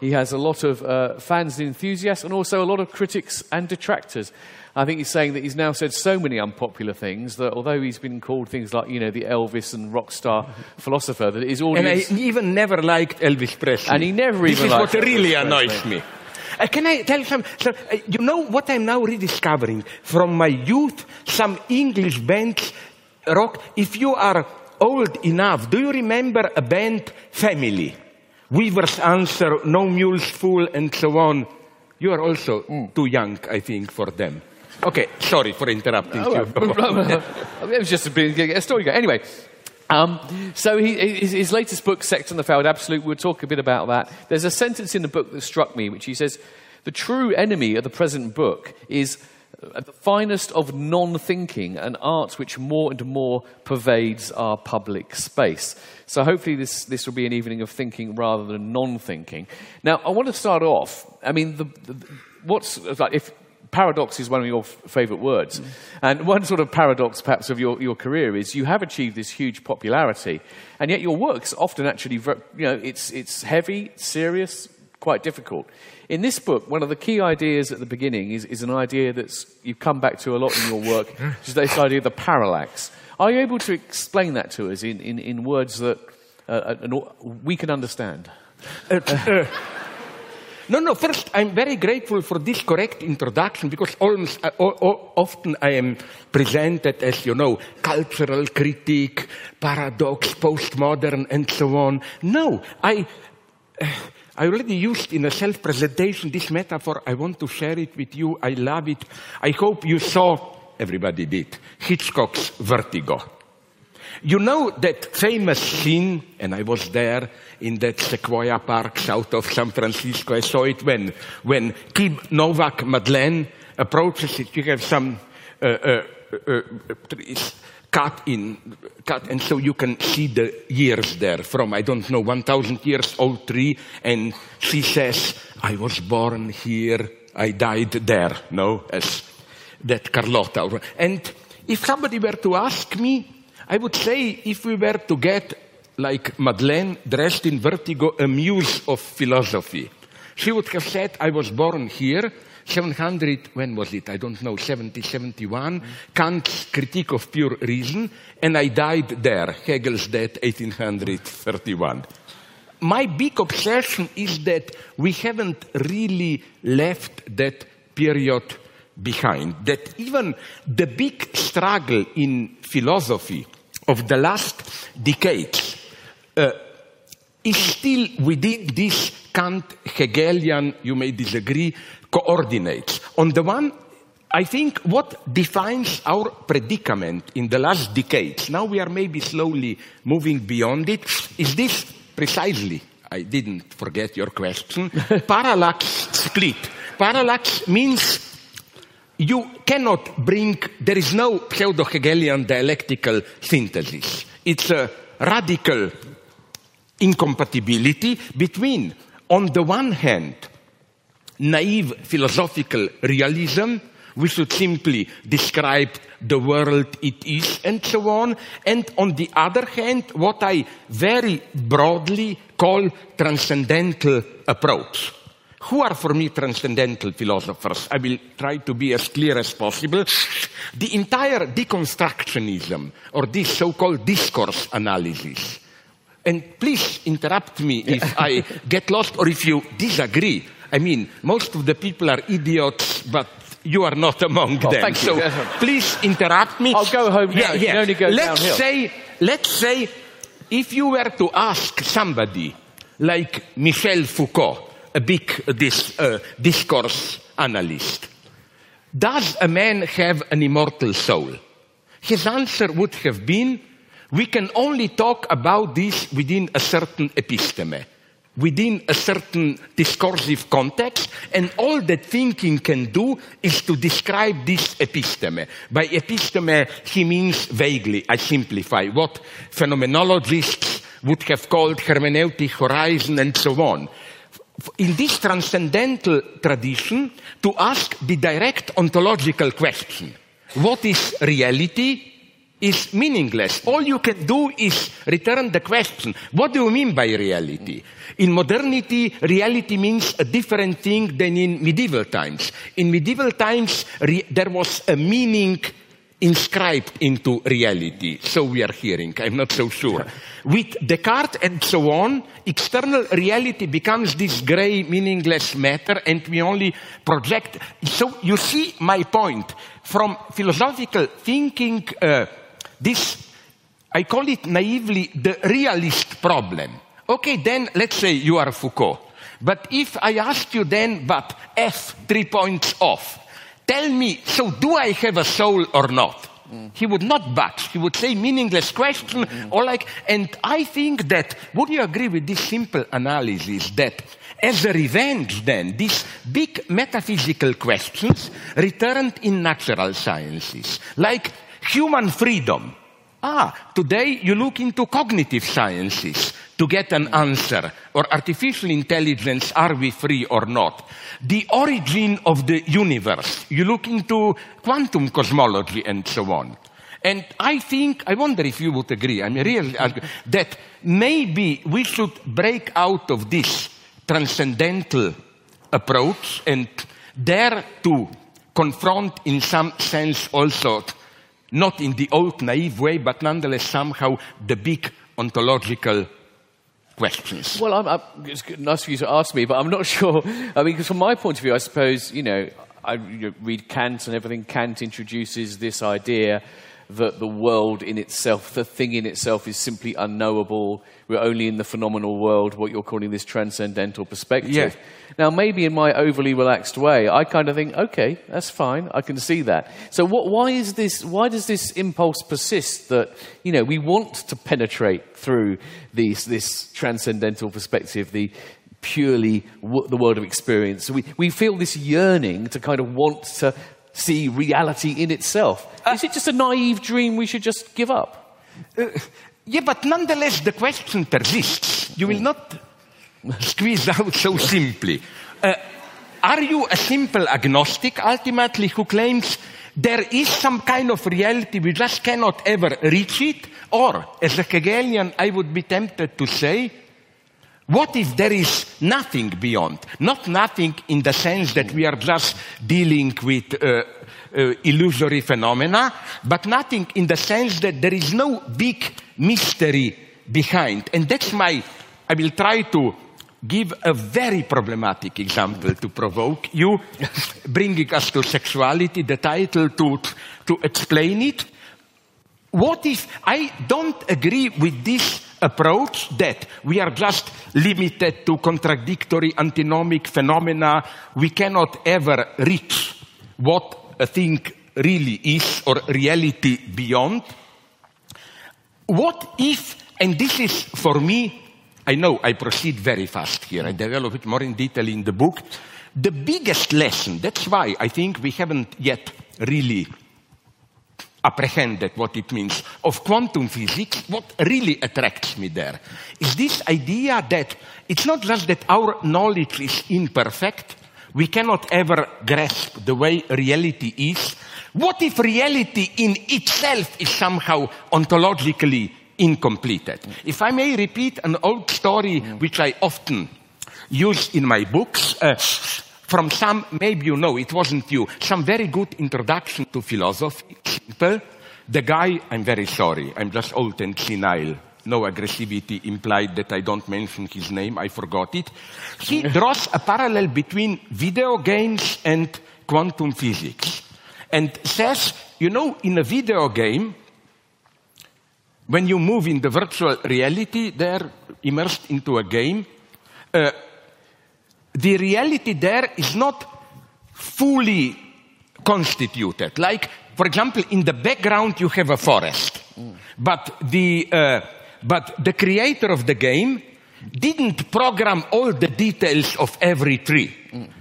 he has a lot of uh, fans and enthusiasts, and also a lot of critics and detractors. I think he's saying that he's now said so many unpopular things that although he's been called things like, you know, the Elvis and rock star philosopher, that his And I even never liked Elvis Presley. And he never this even is liked what really Elvis annoys Presley. me. Uh, can I tell some? So, uh, you know what I'm now rediscovering from my youth? Some English bands rock. If you are old enough, do you remember a band Family? Weaver's Answer, No Mules Fool, and so on. You are also Mm. too young, I think, for them. Okay, sorry for interrupting Oh, you. it was just a, bit, a story. Anyway, um, so he, his, his latest book, Sex and the Failed Absolute, we'll talk a bit about that. There's a sentence in the book that struck me, which he says, the true enemy of the present book is the finest of non-thinking, an art which more and more pervades our public space. So hopefully this, this will be an evening of thinking rather than non-thinking. Now, I want to start off, I mean, the, the, what's, like, if paradox is one of your f- favorite words. And one sort of paradox, perhaps, of your, your career is you have achieved this huge popularity, and yet your work's often actually, you know, it's, it's heavy, serious, quite difficult. In this book, one of the key ideas at the beginning is, is an idea that you've come back to a lot in your work, which is this idea of the parallax. Are you able to explain that to us in, in, in words that uh, an we can understand? No, no, first, I'm very grateful for this correct introduction because almost, uh, o- o- often I am presented as, you know, cultural critic, paradox, postmodern, and so on. No, I, uh, I already used in a self-presentation this metaphor. I want to share it with you. I love it. I hope you saw, everybody did, Hitchcock's Vertigo. You know that famous scene, and I was there in that Sequoia Park south of San Francisco. I saw it when, when Kim Novak Madeleine approaches it. You have some uh, uh, uh, uh, trees cut in, cut, and so you can see the years there from, I don't know, 1,000 years old tree, and she says, I was born here, I died there, no, as that Carlotta. And if somebody were to ask me, I would say if we were to get, like Madeleine, dressed in vertigo, a muse of philosophy, she would have said, I was born here, 700, when was it? I don't know, 70, 71, Kant's Critique of Pure Reason, and I died there, Hegel's death, 1831 my big obsession is that we haven't really left that period behind. That even the big struggle in philosophy of the last decades uh, is still within this Kant Hegelian, you may disagree, coordinates. On the one I think what defines our predicament in the last decades, now we are maybe slowly moving beyond it, is this precisely. I didn't forget your question. Parallax split. Parallax means you cannot bring, there is no pseudo Hegelian dialectical synthesis. It's a radical incompatibility between, on the one hand, naive philosophical realism, we should simply describe the world it is and so on. And on the other hand, what I very broadly call transcendental approach. Who are for me transcendental philosophers? I will try to be as clear as possible. The entire deconstructionism or this so-called discourse analysis. And please interrupt me if I get lost or if you disagree. I mean, most of the people are idiots, but you are not among Oh, them. thank you. So please interrupt me. I'll go home now. Yeah, yeah. can only go let's downhill. say, let's say, if you were to ask somebody like Michel Foucault, a big uh, this, uh, discourse analyst, does a man have an immortal soul? His answer would have been, we can only talk about this within a certain episteme, within a certain discursive context, and all that thinking can do is to describe this episteme. By episteme, he means vaguely, I simplify, what phenomenologists would have called hermeneutic horizon and so on in this transcendental tradition to ask the direct ontological question what is reality is meaningless. All you can do is return the question, what do you mean by reality? In modernity, reality means a different thing than in medieval times. In medieval times, re- there was a meaning inscribed into reality. So we are hearing, I'm not so sure. With Descartes and so on, external reality becomes this gray, meaningless matter, and we only project. So you see my point. From philosophical thinking, uh, this, I call it naively the realist problem. Okay, then let's say you are Foucault. But if I ask you then, but F, three points off, tell me, so do I have a soul or not? Mm. He would not budge. He would say meaningless question mm-hmm. or like, and I think that, would you agree with this simple analysis that as a revenge then, these big metaphysical questions returned in natural sciences, like human freedom. Ah, today you look into cognitive sciences to get an answer, or artificial intelligence, are we free or not? The origin of the universe, you look into quantum cosmology and so on. And I think, I wonder if you would agree, I mean, really, that maybe we should break out of this transcendental approach and dare to confront, in some sense, also, not in the old naive way, but nonetheless somehow the big ontological questions. Well, I'm, I'm, it's nice for you to ask me, but I'm not sure. I mean, from my point of view, I suppose, you know, I read Kant and everything. Kant introduces this idea that the world in itself, the thing in itself, is simply unknowable. We're only in the phenomenal world, what you're calling this transcendental perspective. Yeah. Now, maybe in my overly relaxed way, I kind of think, okay, that's fine. I can see that. So, what, why is this? Why does this impulse persist that you know we want to penetrate through these, this transcendental perspective, the purely w- the world of experience? So we, we feel this yearning to kind of want to see reality in itself. Uh, Is it just a naive dream we should just give up? Uh, yeah, but nonetheless, the question persists. You will not squeeze out so simply. Uh, are you a simple agnostic ultimately who claims there is some kind of reality, we just cannot ever reach it? Or, as a Hegelian, I would be tempted to say, what if there is nothing beyond? Not nothing in the sense that we are just dealing with uh, uh, illusory phenomena, but nothing in the sense that there is no big mystery behind. And that's my, I will try to give a very problematic example to provoke you, bringing us to sexuality, the title to, to explain it. What if I don't agree with this approach that we are just limited to contradictory antinomic phenomena. We cannot ever reach what a thing really is or reality beyond. What if, and this is for me, I know I proceed very fast here, I develop it more in detail in the book. The biggest lesson, that's why I think we haven't yet really apprehended what it means of quantum physics, what really attracts me there is this idea that it's not just that our knowledge is imperfect, we cannot ever grasp the way reality is. What if reality in itself is somehow ontologically incompleted? If I may repeat an old story which I often use in my books, uh, from some, maybe you know, it wasn't you, some very good introduction to philosophy. Simple. The guy, I'm very sorry, I'm just old and senile. No aggressivity implied that I don't mention his name, I forgot it. He draws a parallel between video games and quantum physics. And says, you know, in a video game, when you move in the virtual reality, they're immersed into a game. Uh, the reality there is not fully constituted. Like, for example, in the background you have a forest, mm. but the uh, but the creator of the game didn't program all the details of every tree.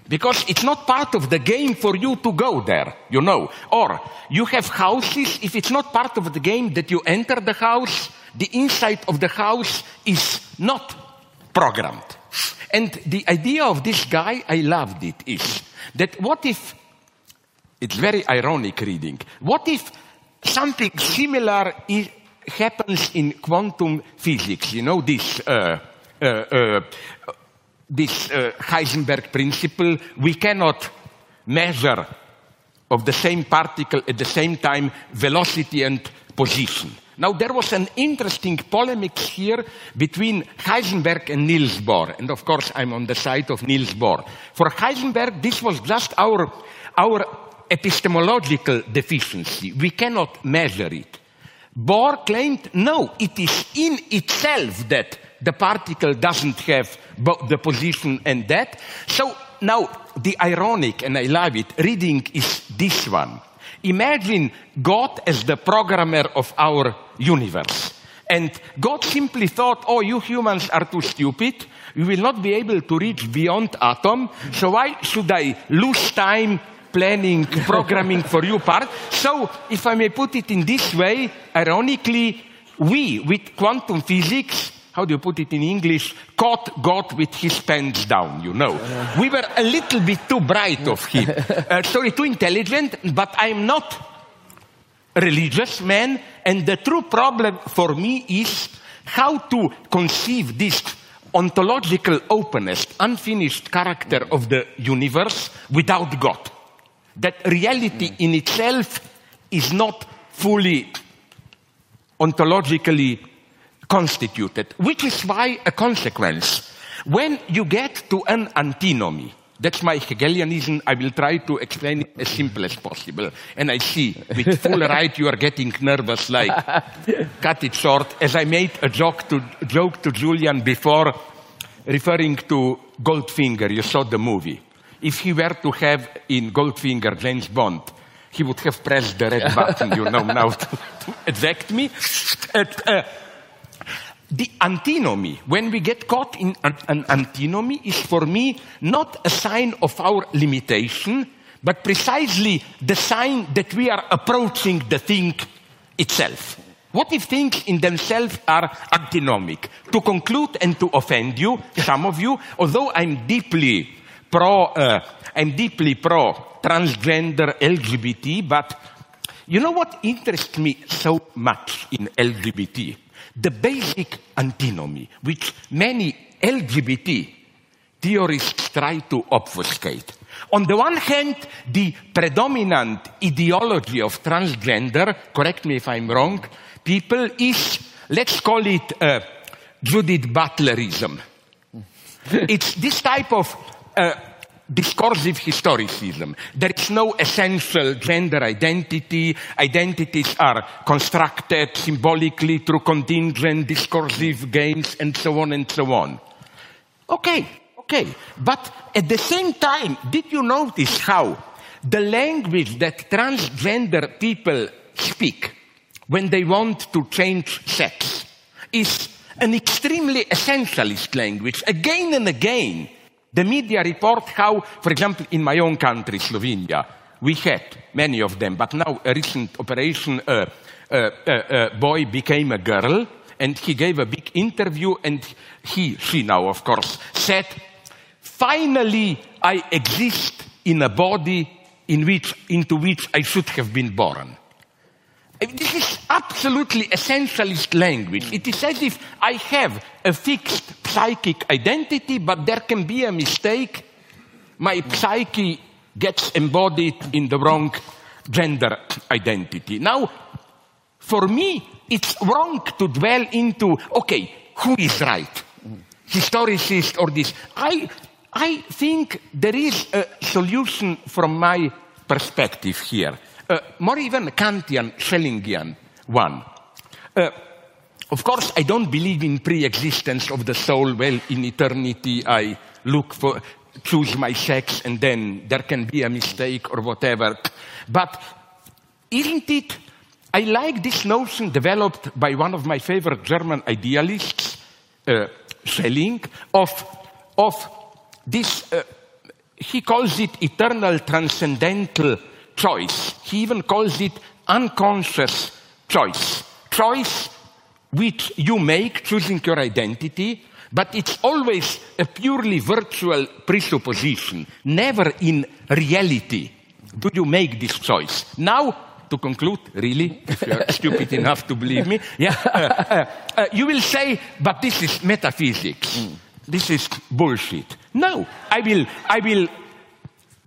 Because it's not part of the game for you to go there, you know. Or you have houses, if it's not part of the game that you enter the house, the inside of the house is not programmed. And the idea of this guy, I loved it, is that what if, it's very ironic reading, what if something similar is, happens in quantum physics. You know this. Uh, this uh, Heisenberg principle, we cannot measure of the same particle at the same time velocity and position. Now there was an interesting polemic here between Heisenberg and Niels Bohr, and of course I'm on the side of Niels Bohr. For Heisenberg, this was just our, our epistemological deficiency. We cannot measure it. Bohr claimed, no, it is in itself that the particle doesn't have both the position and that. So now the ironic, and I love it, reading is this one. Imagine God as the programmer of our universe. And God simply thought, oh, you humans are too stupid. We will not be able to reach beyond atom. So why should I lose time planning, programming for you part? So if I may put it in this way, ironically, we with quantum physics how do you put it in English, caught God with his pants down, you know. We were a little bit too bright of him. Uh, sorry, too intelligent, but I'm not a religious man, and the true problem for me is how to conceive this ontological openness, unfinished character of the universe without God. That reality in itself is not fully ontologically constituted, which is why a consequence. When you get to an antinomy, that's my Hegelianism. I will try to explain it as simple as possible. And I see, with full right, you are getting nervous, like, cut it short. As I made a joke to, joke to Julian before, referring to Goldfinger, you saw the movie. If he were to have in Goldfinger James Bond, he would have pressed the red button, you know, now to, to eject me. uh, the antinomy, when we get caught in an, an, antinomy, is for me not a sign of our limitation, but precisely the sign that we are approaching the thing itself. What if things in themselves are antinomic? To conclude and to offend you, some of you, although I'm deeply pro, uh, I'm deeply pro transgender LGBT, but you know what interests me so much in LGBT? The basic antinomy, which many LGBT theorists try to obfuscate. On the one hand, the predominant ideology of transgender, correct me if I'm wrong, people is, let's call it uh, Judith Butlerism. it's this type of uh, discursive historicism. There is no essential gender identity. Identities are constructed symbolically through contingent discursive games and so on and so on. Okay, okay. But at the same time, did you notice how the language that transgender people speak when they want to change sex is an extremely essentialist language again and again the media report how, for example, in my own country, Slovenia, we had many of them, but now a recent operation, uh, uh, uh, uh, boy became a girl, and he gave a big interview, and he, she now, of course, said, finally I exist in a body in which, into which I should have been born. This is absolutely essentialist language. It is as if I have a fixed psychic identity, but there can be a mistake. My psyche gets embodied in the wrong gender identity. Now, for me, it's wrong to dwell into, okay, who is right? Historicist or this. I, I think there is a solution from my perspective here. Uh, more even Kantian, Schellingian one. Uh, of course, I don't believe in pre-existence of the soul. Well, in eternity, I look for, choose my sex, and then there can be a mistake or whatever. But isn't it? I like this notion developed by one of my favorite German idealists, uh, Schelling, of, of this, uh, he calls it eternal transcendental choice. He even calls it unconscious choice. Choice which you make choosing your identity, but it's always a purely virtual presupposition. Never in reality do you make this choice. Now, to conclude, really, if you're stupid enough to believe me, yeah, uh, uh, you will say, but this is metaphysics. This is bullshit. No, I will, I will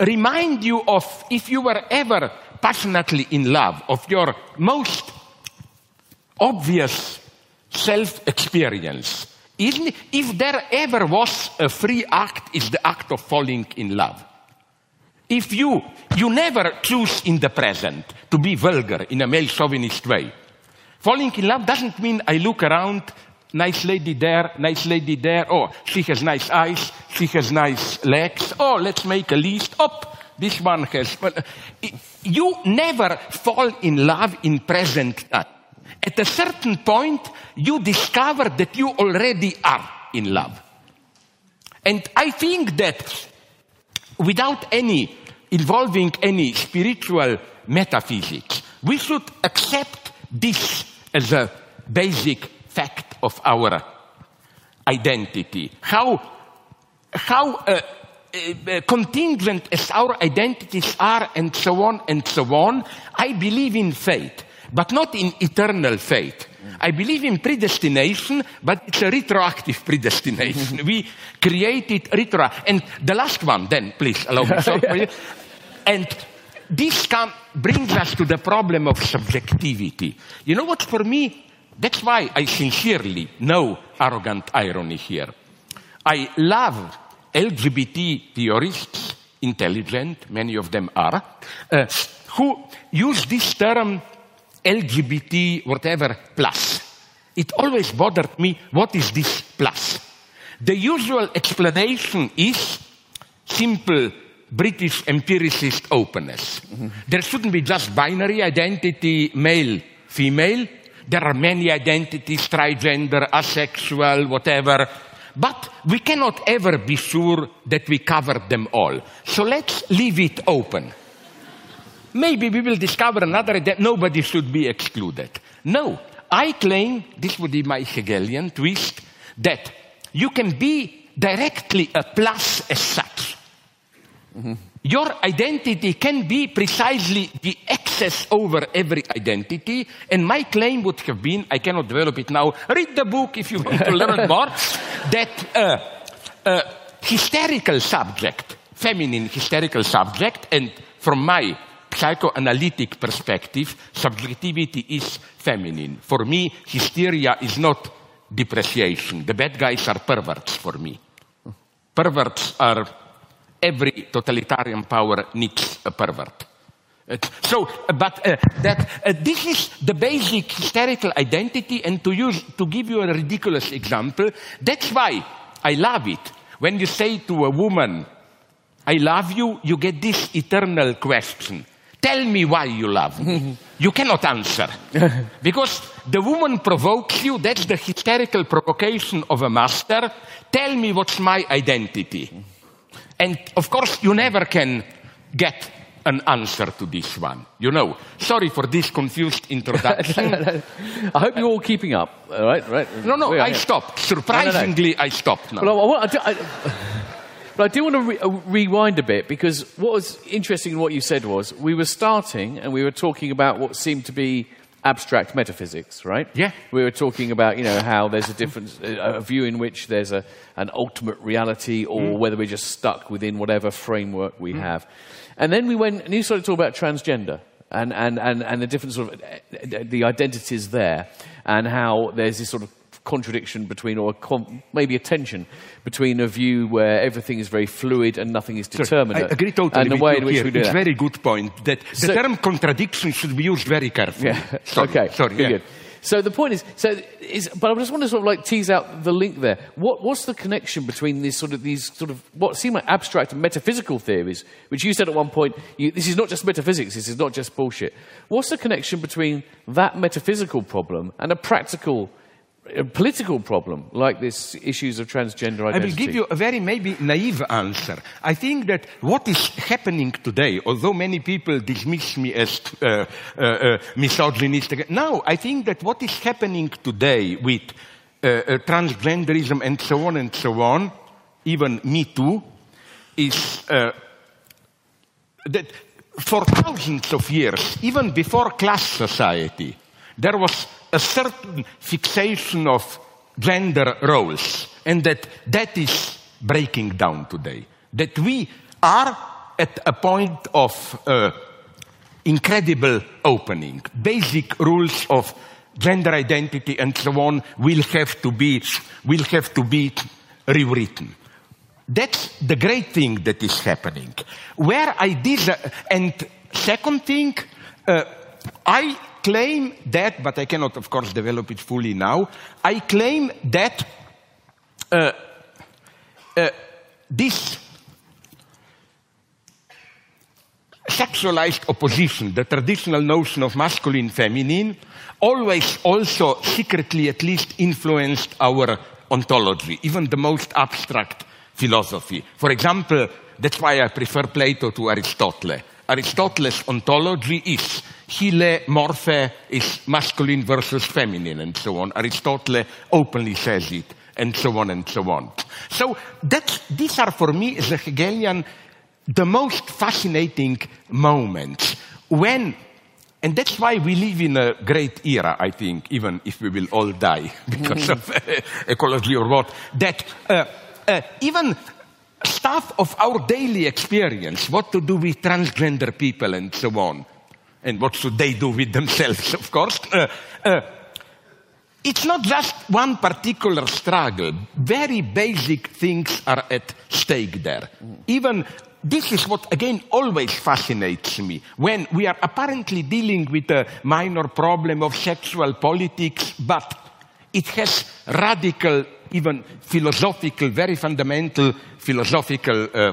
remind you of if you were ever passionately in love, of your most obvious self experience. If there ever was a free act, is the act of falling in love. If you, you never choose in the present to be vulgar in a male chauvinist way. Falling in love doesn't mean I look around, nice lady there, nice lady there, oh, she has nice eyes, she has nice legs, oh, let's make a list, up, this one has. Uh, you never fall in love in present time. At a certain point, you discover that you already are in love. And I think that without any involving any spiritual metaphysics, we should accept this as a basic fact of our identity. How, how uh, uh, contingent as our identities are, and so on and so on, I believe in fate, but not in eternal fate. I believe in predestination, but it's a retroactive predestination. we created retro. And the last one, then, please allow me. and this come, brings us to the problem of subjectivity. You know what, for me, that's why I sincerely, no arrogant irony here. I love LGBT theorists, intelligent, many of them are, uh, who use this term LGBT, whatever, plus. It always bothered me, what is this plus? The usual explanation is simple British empiricist openness. Mm-hmm. There shouldn't be just binary identity, male, female. There are many identities, trigender, asexual, whatever. But we cannot ever be sure that we covered them all. So let's leave it open. Maybe we will discover another that nobody should be excluded. No, I claim, this would be my Hegelian twist, that you can be directly a plus as such. Mm-hmm. Your identity can be precisely the excess over every identity, and my claim would have been I cannot develop it now. Read the book if you want to learn more. That uh, uh, hysterical subject, feminine hysterical subject, and from my psychoanalytic perspective, subjectivity is feminine. For me, hysteria is not depreciation. The bad guys are perverts for me. Perverts are every totalitarian power needs a pervert. Uh, so, but uh, that uh, this is the basic hysterical identity, and to use to give you a ridiculous example, that's why I love it when you say to a woman, "I love you," you get this eternal question: Tell me why you love me. you cannot answer because the woman provokes you. That's the hysterical provocation of a master. Tell me what's my identity. And of course, you never can get an answer to this one. You know, sorry for this confused introduction. I hope you're all keeping up. All right, right. No, no, I stopped. Surprisingly, no, no, I stopped now. Well, I, I, I, but I do want to re- uh, rewind a bit because what was interesting in what you said was we were starting and we were talking about what seemed to be abstract metaphysics, right? Yeah. We were talking about, you know, how there's a difference, a view in which there's a, an ultimate reality or mm. whether we're just stuck within whatever framework we mm. have. And then we went, and you started talking about transgender and, and, and, and the different sort of, the identities there and how there's this sort of contradiction between, or a maybe a tension between a view where everything is very fluid and nothing is determinate. Sorry, I agree totally and the way in which here. we do it's a very good point that the term contradiction should be used very carefully. Yeah. Sorry, okay. Sorry. Yeah. Good. So the point is, so is, but I just want to sort of like tease out the link there. What, what's the connection between these sort of these sort of what seem like abstract and metaphysical theories, which you said at one point, you, this is not just metaphysics, this is not just bullshit. What's the connection between that metaphysical problem and a practical a political problem like this issues of transgender identity? I will give you a very maybe naive answer. I think that what is happening today, although many people dismiss me as uh, uh, uh, misogynistic, no, I think that what is happening today with uh, uh, transgenderism and so on and so on, even Me Too, is uh, that for thousands of years, even before class society, there was a certain fixation of gender roles, and that that is breaking down today. That we are at a point of uh, incredible opening. Basic rules of gender identity and so on will have to be will have to be rewritten. That's the great thing that is happening. Where I did, and second thing, uh, I claim that, but I cannot, of course, develop it fully now. I claim that uh, uh, this sexualized opposition, the traditional notion of masculine, feminine, always also secretly at least influenced our ontology, even the most abstract philosophy. For example, that's why I prefer Plato to Aristotle. Aristotle's ontology is hyle, morphe, is masculine versus feminine, and so on. Aristotle openly says it, and so on and so on. So that's, these are for me, as a Hegelian, the most fascinating moments when and that's why we live in a great era, I think, even if we will all die because of ecology or what, that uh, uh, even stuff of our daily experience, what to do with transgender people and so on, and what should they do with themselves, of course, uh, uh it's not just one particular struggle. Very basic things are at stake there. Even this is what again always fascinates me when we are apparently dealing with a minor problem of sexual politics, but it has radical, even philosophical, very fundamental philosophical uh,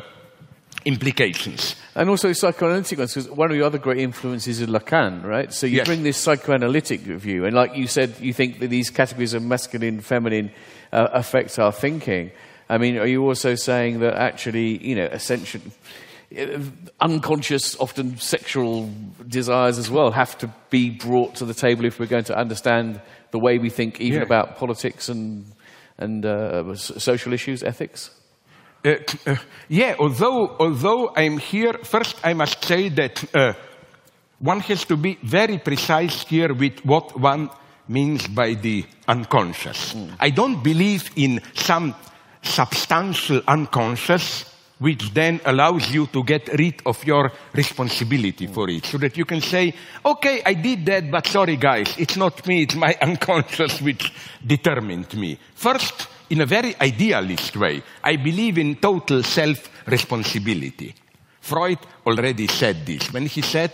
implications. And also psychoanalytic ones, because one of your other great influences is Lacan, right? So you Yes. bring this psychoanalytic view, and like you said, you think that these categories of masculine, feminine uh, affect our thinking. I mean, are you also saying that actually, you know, essentially, uh, unconscious, often sexual desires as well have to be brought to the table if we're going to understand the way we think, even Yeah. about politics and and uh, social issues, ethics? Uh, uh, yeah, although, although I'm here, first I must say that uh, one has to be very precise here with what one means by the unconscious. I don't believe in some substantial unconscious which then allows you to get rid of your responsibility for it so that you can say, okay, I did that, but sorry guys, it's not me, it's my unconscious which determined me. First, in a very idealist way, I believe in total self-responsibility. Freud already said this when he said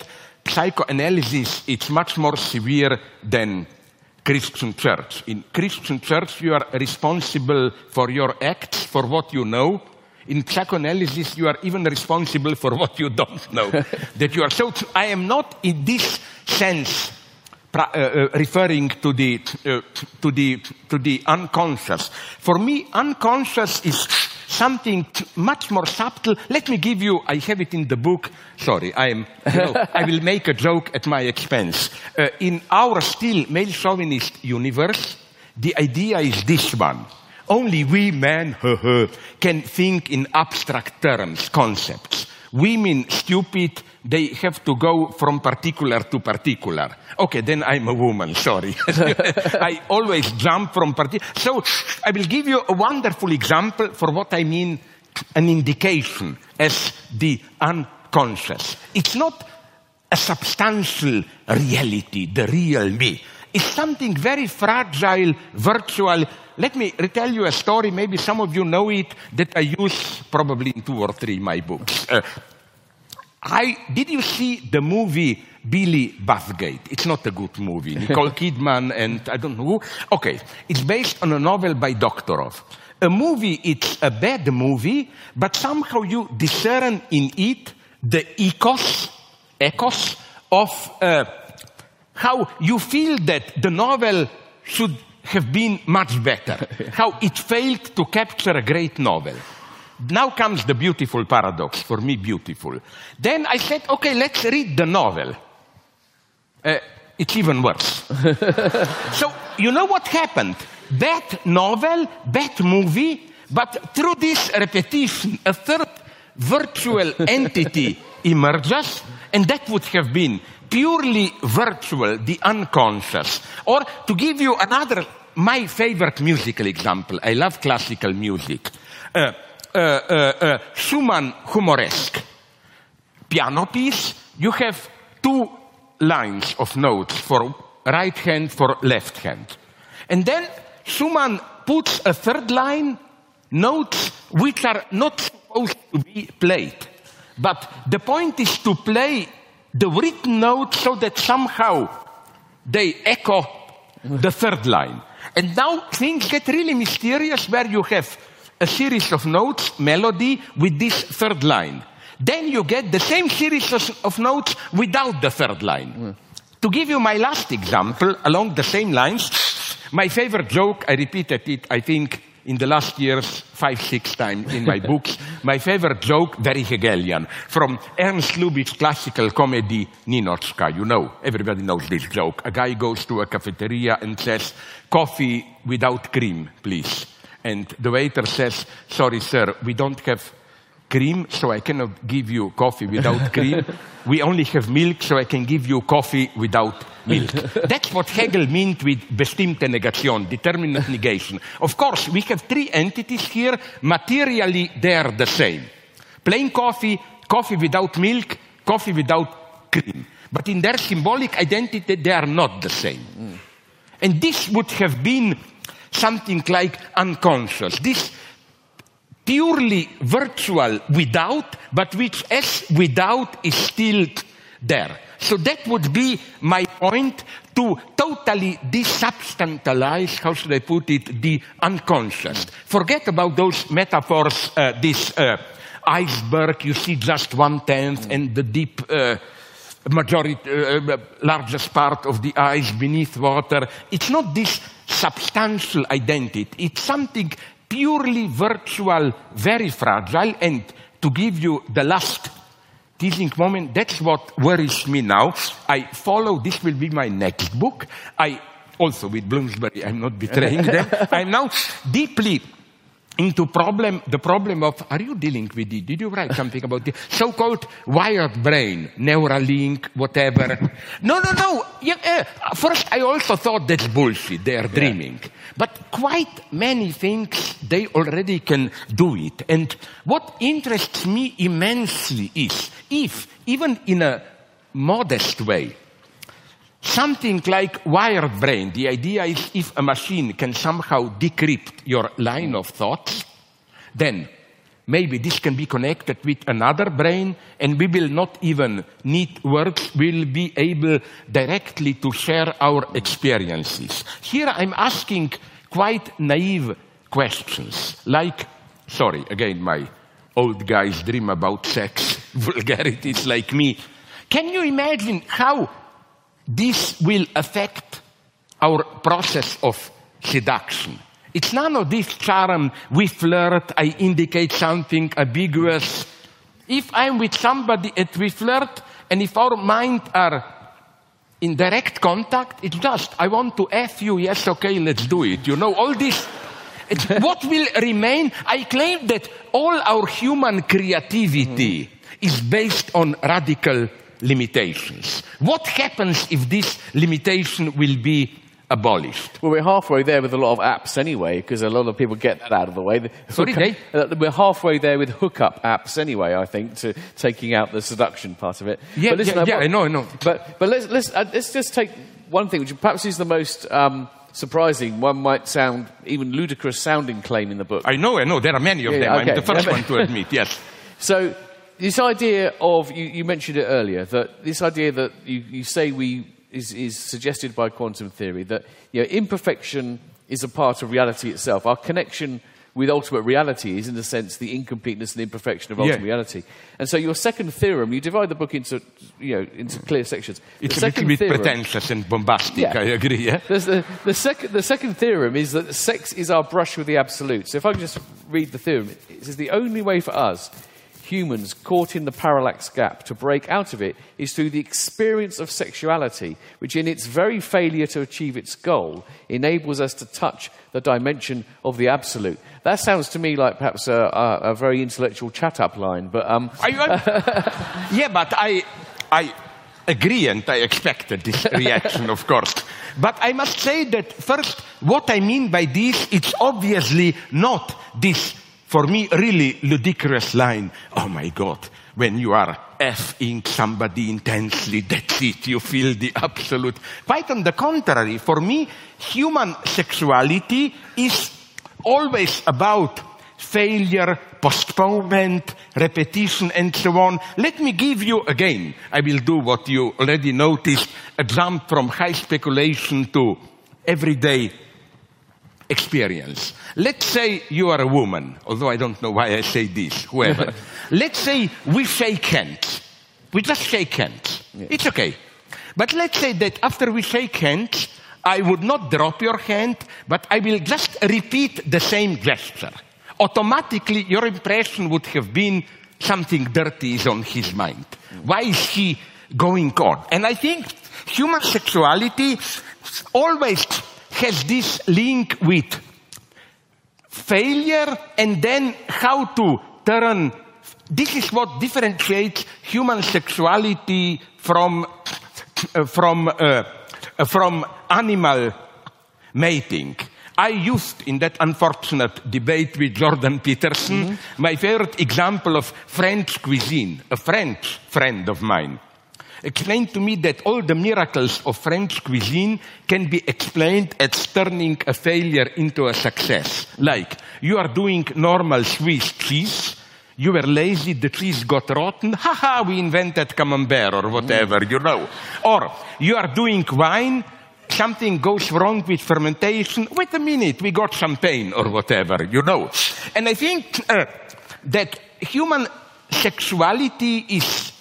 psychoanalysis is much more severe than Christian church. In Christian church, you are responsible for your acts, for what you know. In psychoanalysis, you are even responsible for what you don't know. that you are so. I am not in this sense referring to the uh, to the to the unconscious. For me, unconscious is something much more subtle. Let me give you. I have it in the book. Sorry, I am. You know, I will make a joke at my expense. Uh, in our still male chauvinist universe, the idea is this one. Only we men can think in abstract terms, concepts. Women, stupid, they have to go from particular to particular. Okay, then I'm a woman, sorry. I always jump from particular. So I will give you a wonderful example for what I mean an indication as the unconscious. It's not a substantial reality, the real me. It's something very fragile, virtual. Let me retell you a story, maybe some of you know it, that I use probably in two or three my books. Uh, I, did you see the movie Billy Bathgate? It's not a good movie. Nicole Kidman and I don't know who. Okay, it's based on a novel by Doctorow. A movie, it's a bad movie, but somehow you discern in it the ethos, ethos of uh, how you feel that the novel should have been much better, how it failed to capture a great novel. Now comes the beautiful paradox, for me beautiful. Then I said, okay, let's read the novel. Uh, it's even worse. so, you know what happened? Bad novel, bad movie, but through this repetition, a third virtual entity emerges, And that would have been purely virtual, the unconscious. Or to give you another, my favorite musical example, I love classical music. Uh, uh, uh, uh, Schumann Humoresque. Piano piece, you have two lines of notes for right hand, for left hand. And then Schumann puts a third line, notes which are not supposed to be played. But the point is to play the written notes so that somehow they echo the third line. And now things get really mysterious where you have a series of notes, melody, with this third line. Then you get the same series of, notes without the third line. Mm. To give you my last example along the same lines, my favorite joke, I repeated it, I think, in the last years, five, six times in my books. My favorite joke, very Hegelian, from Ernst Lubitsch's classical comedy, Ninotchka. You know, everybody knows this joke. A guy goes to a cafeteria and says, coffee without cream, please. And the waiter says, sorry, sir, we don't have cream, so I cannot give you coffee without cream. we only have milk, so I can give you coffee without milk. That's what Hegel meant with bestimmte Negation, determinate negation. Of course, we have three entities here. Materially, they are the same. Plain coffee, coffee without milk, coffee without cream. But in their symbolic identity, they are not the same. Mm. And this would have been something like unconscious. This purely virtual without, but which as without is still there. So that would be my point to totally desubstantialize, how should I put it, the unconscious. Forget about those metaphors, uh, this uh, iceberg, you see just one tenth, and the deep uh, majority, uh, uh, largest part of the ice beneath water. It's not this substantial identity. It's something purely virtual, very fragile. And to give you the last teasing moment, that's what worries me now. I follow, this will be my next book. I also with Bloomsbury, I'm not betraying them. I'm now deeply into problem, the problem of, are you dealing with it? Did you write something about the so-called wired brain, Neuralink, whatever? No, no, no. Yeah, uh, first, I also thought that's bullshit. They are dreaming. Yeah. But quite many things, they already can do it. And what interests me immensely is if, even in a modest way, Something like wired brain. The idea is if a machine can somehow decrypt your line of thoughts, then maybe this can be connected with another brain and we will not even need words. We'll be able directly to share our experiences. Here I'm asking quite naive questions like, sorry, again, my old guys dream about sex, vulgarities like me. Can you imagine how this will affect our process of seduction. It's none of this charm, we flirt, I indicate something ambiguous. If I'm with somebody and we flirt, and if our minds are in direct contact, it's just, I want to F you, yes, okay, let's do it. You know, all this. what will remain? I claim that all our human creativity mm. is based on radical limitations. What happens if this limitation will be abolished? Well, we're halfway there with a lot of apps anyway, because a lot of people get that out of the way. Sorry? Uh, we're halfway there with hookup apps anyway, I think, to taking out the seduction part of it. Yeah, but listen, yeah, yeah I know, I know. But, but let's, let's, uh, let's just take one thing, which perhaps is the most... Um, surprising, one might sound even ludicrous sounding claim in the book. I know, I know. There are many of yeah, them. Okay. I'm the first one to admit, yes. So this idea of, you, you, mentioned it earlier, that this idea that you, you say we, is, is suggested by quantum theory, that you know, imperfection is a part of reality itself. Our connection with ultimate reality is, in a sense, the incompleteness and imperfection of ultimate yeah. reality. And so, your second theorem, you divide the book into, you know, into clear sections. It's the a little bit theorem, pretentious and bombastic. Yeah. I agree. Yeah. The, the, second, the second theorem is that sex is our brush with the absolute. So, if I can just read the theorem, it says the only way for us humans caught in the parallax gap to break out of it is through the experience of sexuality, which, in its very failure to achieve its goal, enables us to touch the dimension of the absolute. That sounds to me like perhaps a, a, a very intellectual chat up line, but. Um, yeah, but I. I agree and I expected this reaction, of course. But I must say that first, what I mean by this, it's obviously not this, for me, really ludicrous line. Oh my God, when you are effing somebody intensely, that's it, you feel the absolute. Quite on the contrary, for me, human sexuality is always about failure, postponement, repetition, and so on. Let me give you again, I will do what you already noticed, a jump from high speculation to everyday experience. Let's say you are a woman, although I don't know why I say this, whoever. let's say we shake hands. We just shake hands. Yeah. It's okay. But let's say that after we shake hands, I would not drop your hand, but I will just repeat the same gesture. Automatically, your impression would have been something dirty is on his mind. Why is he going on? And I think human sexuality always has this link with failure and then how to turn. This is what differentiates human sexuality from, from, uh, from animal mating. I used in that unfortunate debate with Jordan Peterson mm-hmm. my favorite example of French cuisine, a French friend of mine explained to me that all the miracles of French cuisine can be explained as turning a failure into a success. Like, you are doing normal Swiss cheese, you were lazy, the cheese got rotten, haha, we invented camembert or whatever, you know. Or, you are doing wine, something goes wrong with fermentation, wait a minute, we got champagne or whatever, you know. And I think uh, that human sexuality is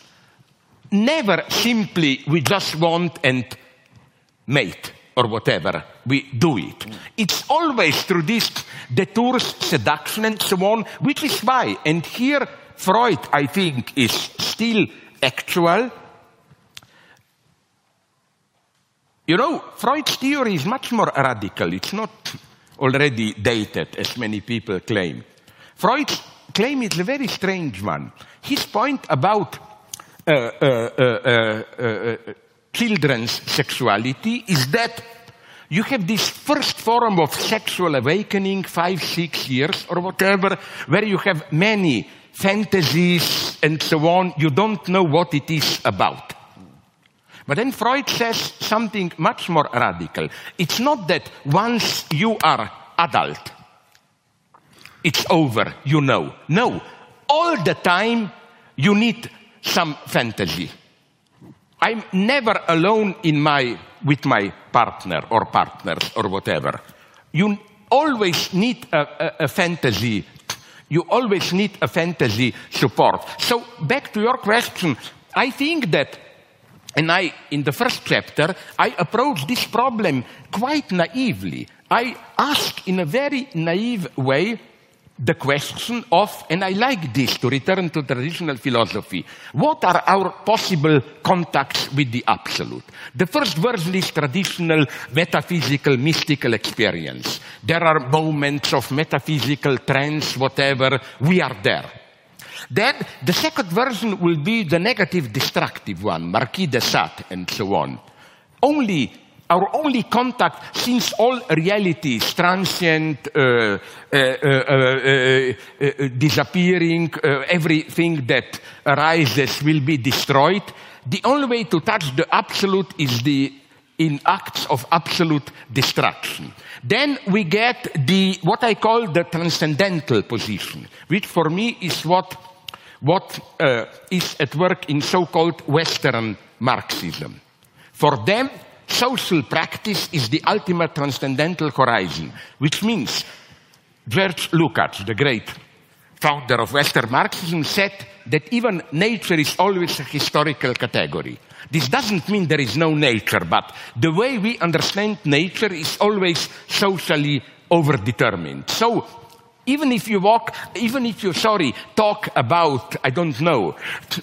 never simply we just want and mate or whatever. We do it. It's always through this detours, seduction and so on, which is why, and here Freud, I think, is still actual. You know, Freud's theory is much more radical. It's not already dated, as many people claim. Freud's claim is a very strange one. His point about Uh, uh, uh, children's sexuality is that you have this first form of sexual awakening, five, six years or whatever, where you have many fantasies and so on. You don't know what it is about. But then Freud says something much more radical. It's not that once you are adult, it's over, you know. No. All the time you need some fantasy. I'm never alone in my, with my partner or partners or whatever. You always need a, a, a fantasy. You always need a fantasy support. So back to your question, I think that and I, in the first chapter, I approach this problem quite naively. I ask in a very naive way the question of, and I like this to return to traditional philosophy, what are our possible contacts with the absolute? The first version is traditional metaphysical, mystical experience. There are moments of metaphysical trance, whatever, we are there. Then the second version will be the negative, destructive one, Marquis de Sade, and so on. Only our only contact, since all reality is transient, uh, uh, uh, disappearing, everything that arises will be destroyed, the only way to touch the absolute is the in acts of absolute destruction. Then we get the what I call the transcendental position, which for me is what what uh, is at work in so-called Western Marxism. For them, social practice is the ultimate transcendental horizon, which means George Lukács, the great founder of Western Marxism, said that even nature is always a historical category. This doesn't mean there is no nature, but the way we understand nature is always socially overdetermined. So, even if you walk, even if you, sorry, talk about, I don't know,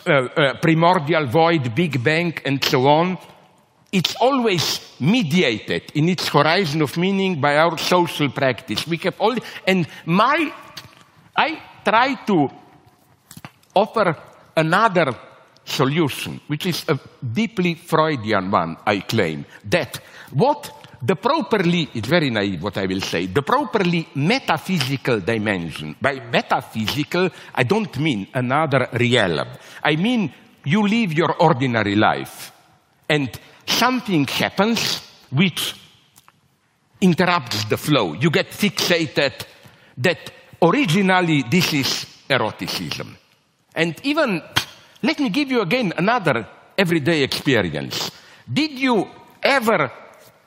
uh, uh, primordial void, Big Bang, and so on, it's always mediated in its horizon of meaning by our social practice. We have all, and my, I try to offer another solution, which is a deeply Freudian one, I claim, that what the properly, it's very naive what I will say, the properly metaphysical dimension, by metaphysical, I don't mean another realm. I mean you live your ordinary life and something happens which interrupts the flow. You get fixated that originally this is eroticism. And even, let me give you again another everyday experience. Did you ever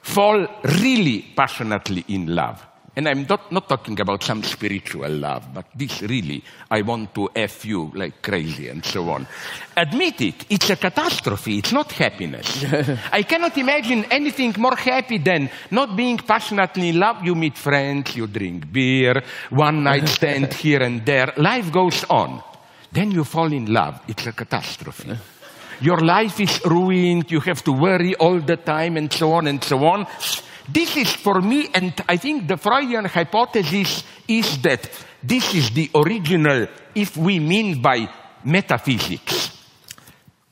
fall really passionately in love? And I'm not, not talking about some spiritual love, but this really, I want to F you like crazy and so on. Admit it, it's a catastrophe, it's not happiness. I cannot imagine anything more happy than not being passionately in love. You meet friends, you drink beer, one night stand here and there, life goes on. Then you fall in love, it's a catastrophe. Your life is ruined, you have to worry all the time and so on and so on. This is for me, and I think the Freudian hypothesis is that this is the original, if we mean by metaphysics.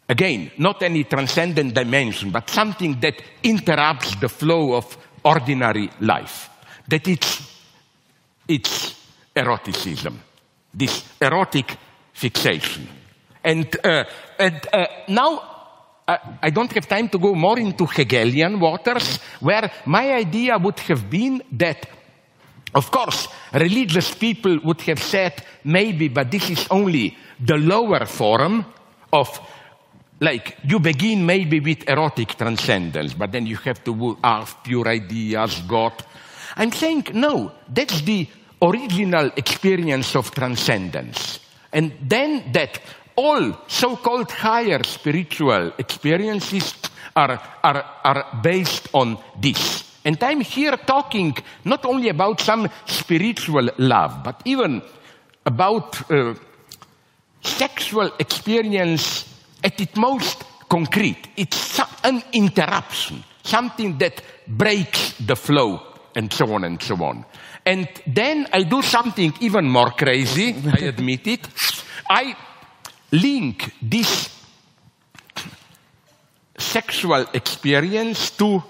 Again, not any transcendent dimension, but something that interrupts the flow of ordinary life. That it's, it's eroticism, this erotic fixation. And, uh, and uh, now I don't have time to go more into Hegelian waters, where my idea would have been that, of course, religious people would have said, maybe, but this is only the lower form of, like, you begin maybe with erotic transcendence, but then you have to have pure ideas, God. I'm saying, no, that's the original experience of transcendence. And then that all so-called higher spiritual experiences are, are, are based on this. And I'm here talking not only about some spiritual love, but even about uh, sexual experience at its most concrete. It's an interruption, something that breaks the flow, and so on and so on. And then I do something even more crazy, I admit it. I link this sexual experience to,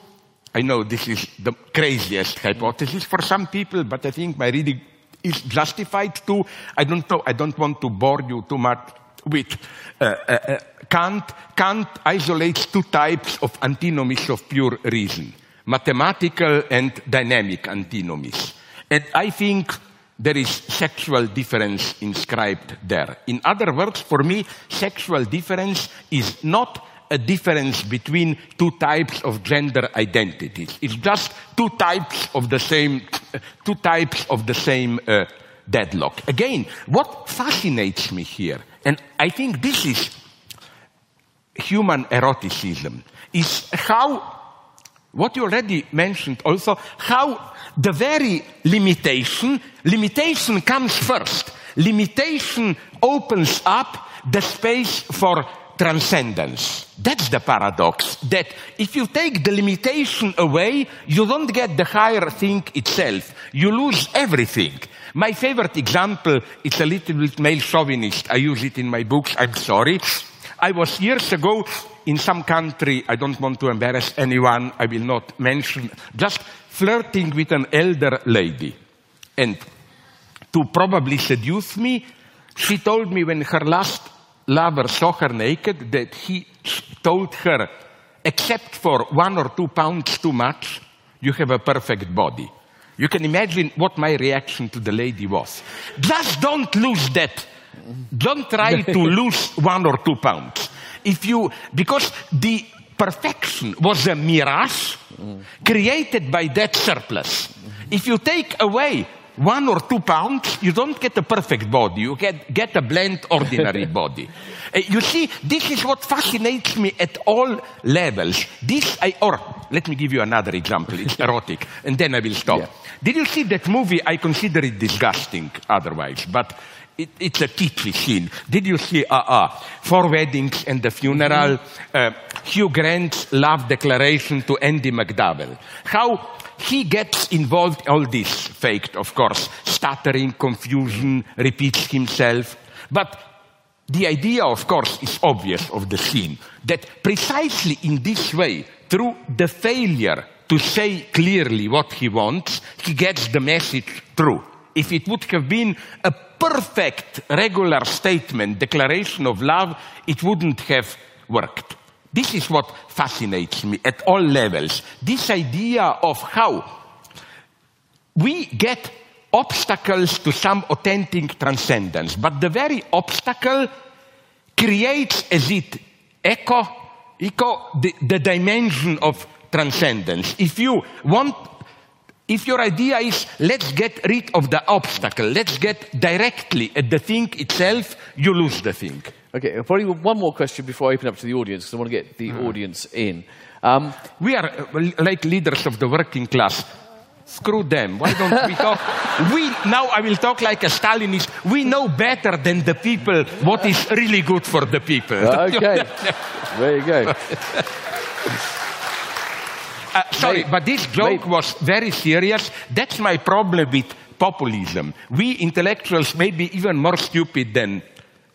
I know this is the craziest hypothesis for some people, but I think my reading is justified to, I don't know, I don't want to bore you too much with uh, uh, uh, Kant. Kant isolates two types of antinomies of pure reason, mathematical and dynamic antinomies. And I think there is sexual difference inscribed there. In other words, for me, sexual difference is not a difference between two types of gender identities. It's just two types of the same, two types of the same uh, deadlock. Again, what fascinates me here, and I think this is human eroticism, is how, what you already mentioned also, how the very limitation, limitation comes first. Limitation opens up the space for transcendence. That's the paradox. That if you take the limitation away, you don't get the higher thing itself. You lose everything. My favorite example, it's a little bit male chauvinist. I use it in my books. I'm sorry. I was years ago in some country, I don't want to embarrass anyone, I will not mention, just flirting with an elder lady. And to probably seduce me, she told me when her last lover saw her naked that he told her, except for one or two pounds too much, you have a perfect body. You can imagine what my reaction to the lady was. Just don't lose that. Don't try to lose one or two pounds. If you, because the perfection was a mirage created by that surplus. If you take away one or two pounds, you don't get a perfect body. You get, get a bland, ordinary body. Uh, you see, this is what fascinates me at all levels. This, I, or let me give you another example. It's erotic, and then I will stop. Yeah. Did you see that movie? I consider it disgusting otherwise, but it, it's a kitschy scene. Did you see uh, uh, Four Weddings and the Funeral? Mm-hmm. Uh, Hugh Grant's love declaration to Andie MacDowell. How he gets involved all this faked, of course, stuttering, confusion, repeats himself. But the idea, of course, is obvious of the scene that precisely in this way, through the failure to say clearly what he wants, he gets the message through. If it would have been a perfect regular statement, declaration of love, it wouldn't have worked. This is what fascinates me at all levels. This idea of how we get obstacles to some authentic transcendence, but the very obstacle creates as it echo, echo the, the dimension of transcendence. If you want, if your idea is let's get rid of the obstacle, let's get directly at the thing itself, you lose the thing. Okay, probably one more question before I open up to the audience because I want to get the audience in. Um, We are uh, like leaders of the working class. Screw them. Why don't we talk? We, now I will talk like a Stalinist. We know better than the people what is really good for the people. okay, there you go. Uh, sorry, but this joke was very serious. That's my problem with populism. We intellectuals may be even more stupid than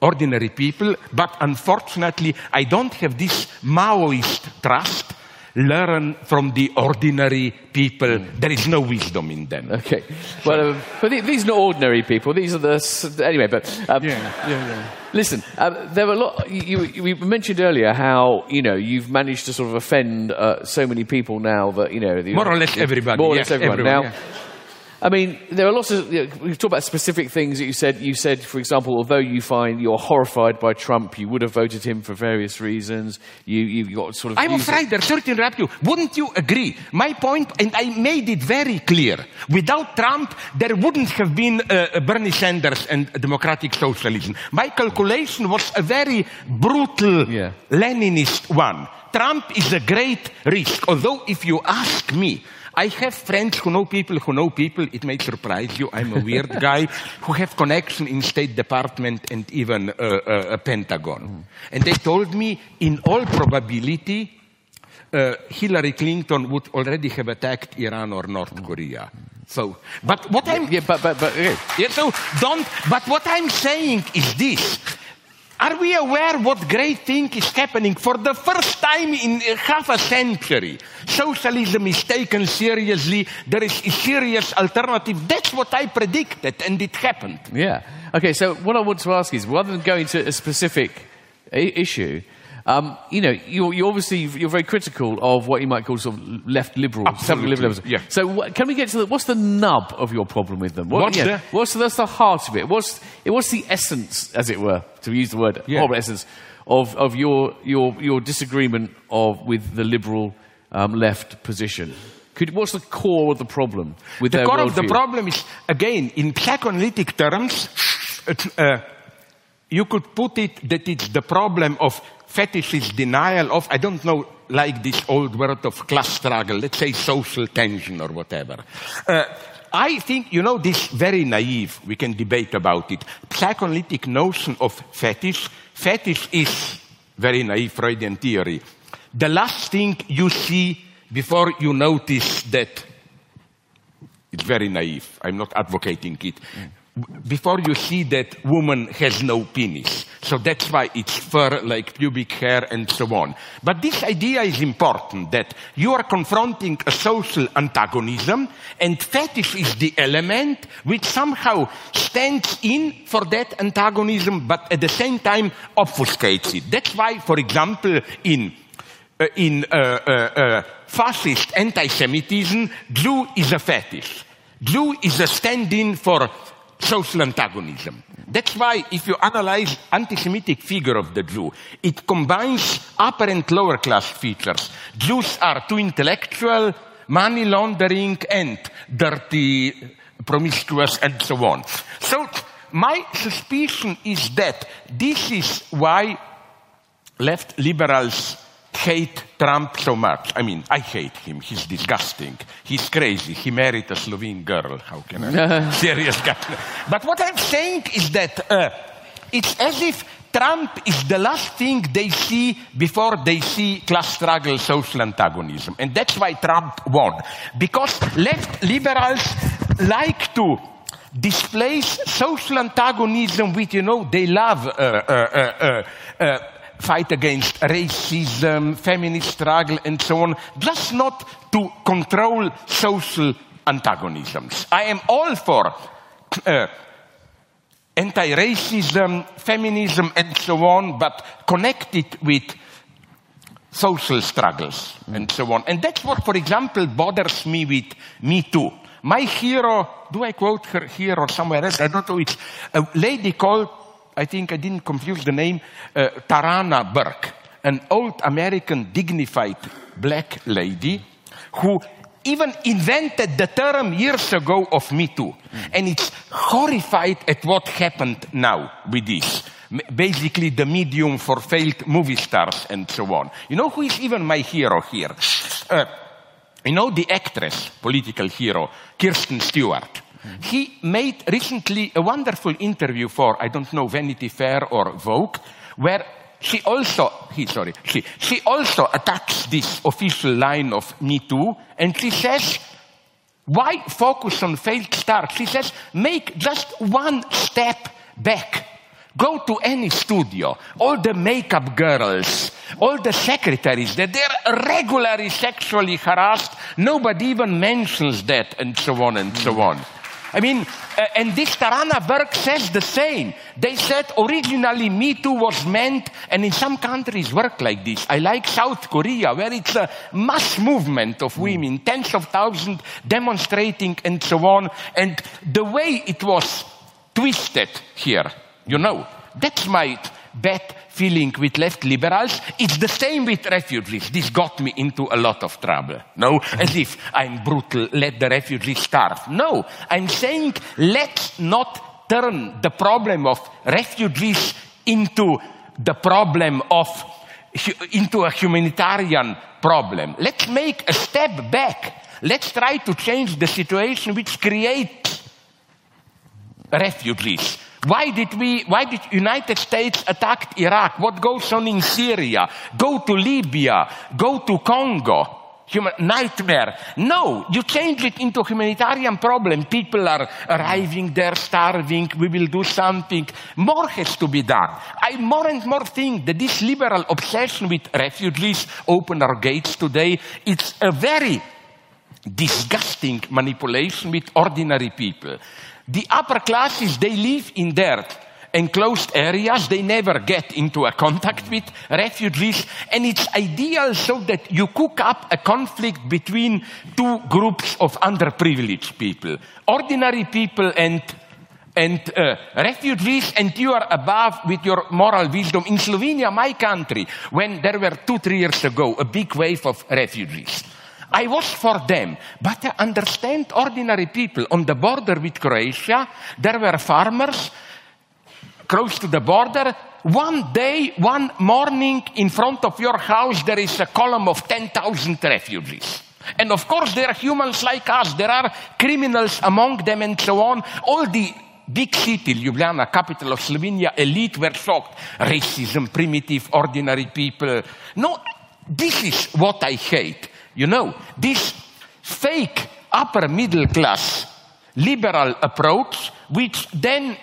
ordinary people, but unfortunately, I don't have this Maoist trust. Learn from the ordinary people. There is no wisdom in them. Okay, well, um, but the- these are not ordinary people. These are the s- anyway. But um, yeah, yeah. Listen, uh, there were a lot. You, you, you mentioned earlier how you know you've managed to sort of offend uh, so many people now that you know the- More or less everybody, More or yes, less everyone. everyone, now, yeah. I mean, there are lots of. You know, we've talked about specific things that you said. You said, for example, although you find you're horrified by Trump, you would have voted him for various reasons. You you got sort of. I'm afraid, sorry to interrupt you. Wouldn't you agree? My point, and I made it very clear. Without Trump, there wouldn't have been uh, Bernie Sanders and democratic socialism. My calculation was a very brutal Yeah. Leninist one. Trump is a great risk. Although, if you ask me, I have friends who know people who know people. It may surprise you. I'm a weird guy who have connection in State Department and even uh, uh, a Pentagon. And they told me, in all probability, uh, Hillary Clinton would already have attacked Iran or North Korea. So, but what I'm Yeah, but but but okay. yeah, so don't. But what I'm saying is this. Are we aware what great thing is happening? For the first time in half a century, socialism is taken seriously. There is a serious alternative. That's what I predicted, and it happened. Yeah. Okay, so what I want to ask is, rather than going to a specific I- issue, um, you know, you're, you're obviously you're very critical of what you might call sort of left liberals, Absolutely, liberals. yeah. So can we get to the, what's the nub of your problem with them? What, What's yeah, the- what's the, that's the heart of it? What's it what's the essence, as it were, to use the word Yeah. horrible essence of of your your your disagreement of with the liberal um, left position? Could, what's the core of the problem with The their core of the problem is, again, in psychoanalytic terms, uh, you could put it that it's the problem of fetishist denial of, I don't know, like this old word of class struggle, let's say social tension or whatever. Uh, I think, you know, this very naive, we can debate about it, psychoanalytic notion of fetish. Fetish is very naive Freudian theory. The last thing you see before you notice that it's very naive. I'm not advocating it. Before you see that woman has no penis. So that's why it's fur like pubic hair and so on. But this idea is important that you are confronting a social antagonism and fetish is the element which somehow stands in for that antagonism but at the same time obfuscates it. That's why, for example, in uh, in uh, uh, uh, fascist anti-Semitism, Jew is a fetish. Jew is a stand-in for social antagonism. That's why if you analyze anti-Semitic figure of the Jew, it combines upper and lower class features. Jews are too intellectual, money laundering, and dirty, promiscuous, and so on. So my suspicion is that this is why left liberals hate Trump so much. I mean, I hate him. He's disgusting. He's crazy. He married a Slovene girl. How can I? Serious guy. But what I'm saying is that uh, it's as if Trump is the last thing they see before they see class struggle, social antagonism. And that's why Trump won. Because left liberals like to displace social antagonism with, you know, they love uh, uh, uh, uh, uh, fight against racism, feminist struggle, and so on, just not to control social antagonisms. I am all for uh, anti-racism, feminism, and so on, but connect it with social struggles and so on. And that's what, for example, bothers me with Me Too. My hero, do I quote her here or somewhere else? I don't know. It's a lady called, I think I didn't confuse the name, uh, Tarana Burke, an old American dignified black lady who even invented the term years ago of Me Too. Mm. And it's horrified at what happened now with this. Basically, the medium for failed movie stars and so on. You know who is even my hero here? Uh, you know the actress, political hero, Kirsten Stewart. Mm. He made recently a wonderful interview for, I don't know, Vanity Fair or Vogue, where she also, he, sorry, she, she also attacks this official line of Me Too, and she says, why focus on failed stars? She says, make just one step back. Go to any studio, all the makeup girls, all the secretaries, that they're regularly sexually harassed. Nobody even mentions that, and so on and so on. I mean, uh, and this Tarana Burke says the same. They said originally Me Too was meant, and in some countries work like this. I like South Korea, where it's a mass movement of women, tens of thousands demonstrating and so on. And the way it was twisted here, you know, that's my bad feeling with left liberals. It's the same with refugees. This got me into a lot of trouble. No, as if I'm brutal, let the refugees starve. No, I'm saying let's not turn the problem of refugees into the problem of into a humanitarian problem. Let's make a step back. Let's try to change the situation which creates refugees. Why did we, why did United States attack Iraq? What goes on in Syria? Go to Libya. Go to Congo. Human nightmare. No, you change it into humanitarian problem. People are arriving there starving. We will do something. More has to be done. I more and more think that this liberal obsession with refugees open our gates today. It's a very disgusting manipulation with ordinary people. The upper classes, they live in their enclosed areas. They never get into a contact with refugees. And it's ideal so that you cook up a conflict between two groups of underprivileged people. Ordinary people and and uh, refugees, and you are above with your moral wisdom. In Slovenia, my country, when there were two, three years ago, a big wave of refugees, I was for them, but I understand ordinary people. On the border with Croatia, there were farmers close to the border. One day, one morning, in front of your house, there is a column of 10,000 refugees. And of course, there are humans like us. There are criminals among them and so on. All the big city, Ljubljana, capital of Slovenia, elite were shocked. Racism, primitive, ordinary people. No, this is what I hate. You know, this fake upper middle class liberal approach, which then,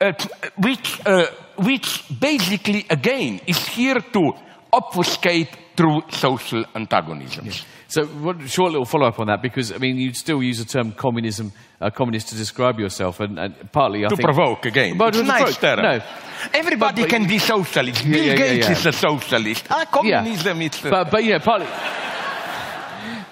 uh, which, uh, which basically again is here to obfuscate through social antagonism. Yeah. So, what, short little follow up on that, because I mean, you'd still use the term communism, uh, communist to describe yourself, and, and partly I to think, provoke again. But it's nice term. No, everybody but, but, can be socialist. Yeah, Bill yeah, Gates is a socialist. Ah, communism is. But, but yeah, partly.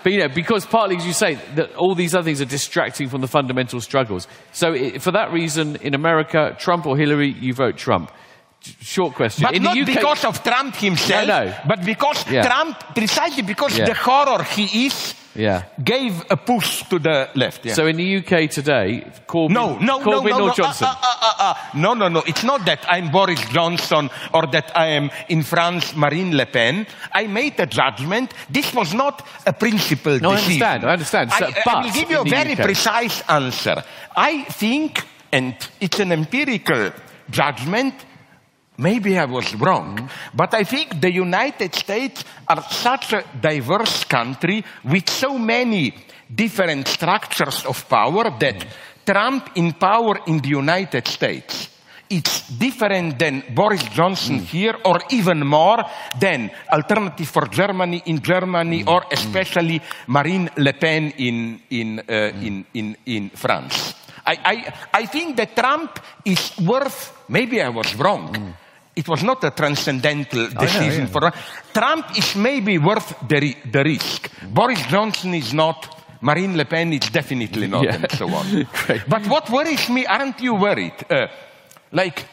But you know, because partly, as you say, that all these other things are distracting from the fundamental struggles. So it, for that reason, in America, Trump or Hillary, you vote Trump. Short question. But in not the UK, because of Trump himself, no, no. but because Yeah. Trump, precisely because Yeah. the horror he is, Yeah. gave a push to the left. Yeah. So in the UK today, Corbyn, no, no, no, Corbyn no, or no, Johnson? uh, uh, uh, uh, no, no, no. It's not that I'm Boris Johnson or that I am in France Marine Le Pen. I made a judgment. This was not a principled No, I decision. understand, I understand. So- I, I will give you a very UK. precise answer. I think, and it's an empirical judgment, Maybe I was wrong, but I think the United States are such a diverse country with so many different structures of power that Trump in power in the United States, it's different than Boris Johnson mm. here, or even more than Alternative for Germany in Germany, mm. or mm. especially Marine Le Pen in, in, uh, in, in, in France. I, I, I think that Trump is worth, maybe I was wrong. It was not a transcendental decision yeah. for Trump is maybe worth the, the risk. Boris Johnson is not. Marine Le Pen is definitely not, Yeah. and so on. But what worries me, aren't you worried? Uh, like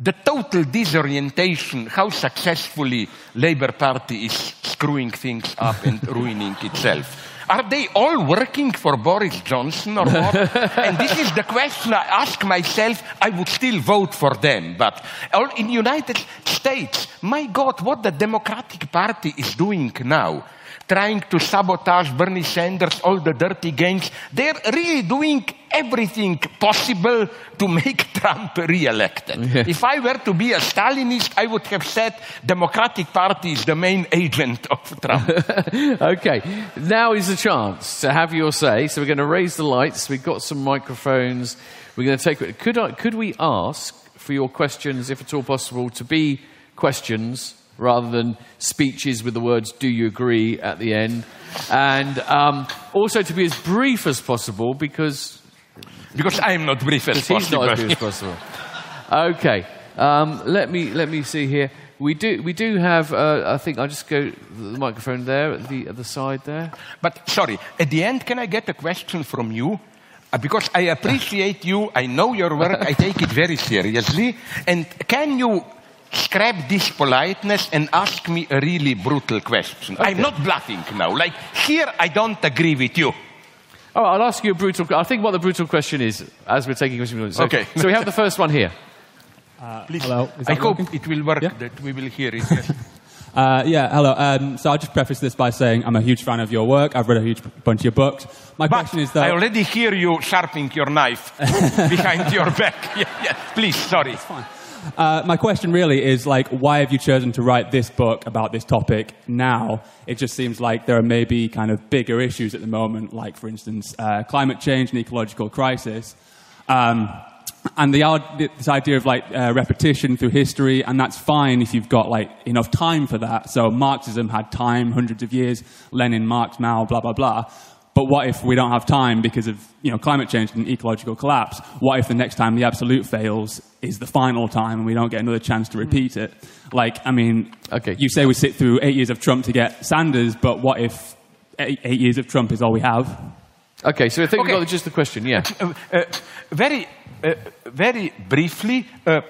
the total disorientation, how successfully Labour Party is screwing things up and ruining itself. Are they all working for Boris Johnson or what? and this is the question I ask myself. I would still vote for them, but all in United States, my God, what the Democratic Party is doing now trying to sabotage Bernie Sanders, all the dirty games. They're really doing everything possible to make Trump re-elected. If I were to be a Stalinist, I would have said Democratic Party is the main agent of Trump. Okay, now is the chance to have your say. So we're going to raise the lights. We've got some microphones. We're going to take. Could I, could we ask for your questions, if at all possible, to be questions rather than speeches with the words "Do you agree?" at the end, and um, also to be as brief as possible because because I am not brief as because he's possible. not as brief as possible. Okay, um, let me let me see here. We do we do have. Uh, I think I'll just go the microphone there at the the side there. But sorry, at the end, can I get a question from you? Uh, Because I appreciate you, I know your work, I take it very seriously. And can you scrap this politeness and ask me a really brutal question? I'm not bluffing now. Like, here I don't agree with you. Oh, I'll ask you a brutal. I think what the brutal question is, as we're taking questions. So, Okay. So we have the first one here. Hello. I that hope working? it will work, Yeah. that we will hear it. yes. Uh, yeah, hello. Um, so I'll just preface this by saying I'm a huge fan of your work. I've read a huge bunch of your books. My But question is that I already hear you sharpening your knife behind your back. Yeah, yeah. Please, sorry. Uh, my question really is like, why have you chosen to write this book about this topic now? It just seems like there are maybe kind of bigger issues at the moment, like for instance, uh, climate change and ecological crisis. Um, and the, this idea of like uh, repetition through history, and that's fine if you've got like enough time for that. So Marxism had time, hundreds of years. Lenin, Marx, Mao, blah blah blah. But what if we don't have time because of you know climate change and ecological collapse? What if the next time the absolute fails is the final time and we don't get another chance to repeat it? Like, I mean, Okay. you say we sit through eight years of Trump to get Sanders, but what if eight, eight years of Trump is all we have? Okay, so I think Okay. we've got just the question. Yeah. Uh, uh, very, uh, very briefly, uh,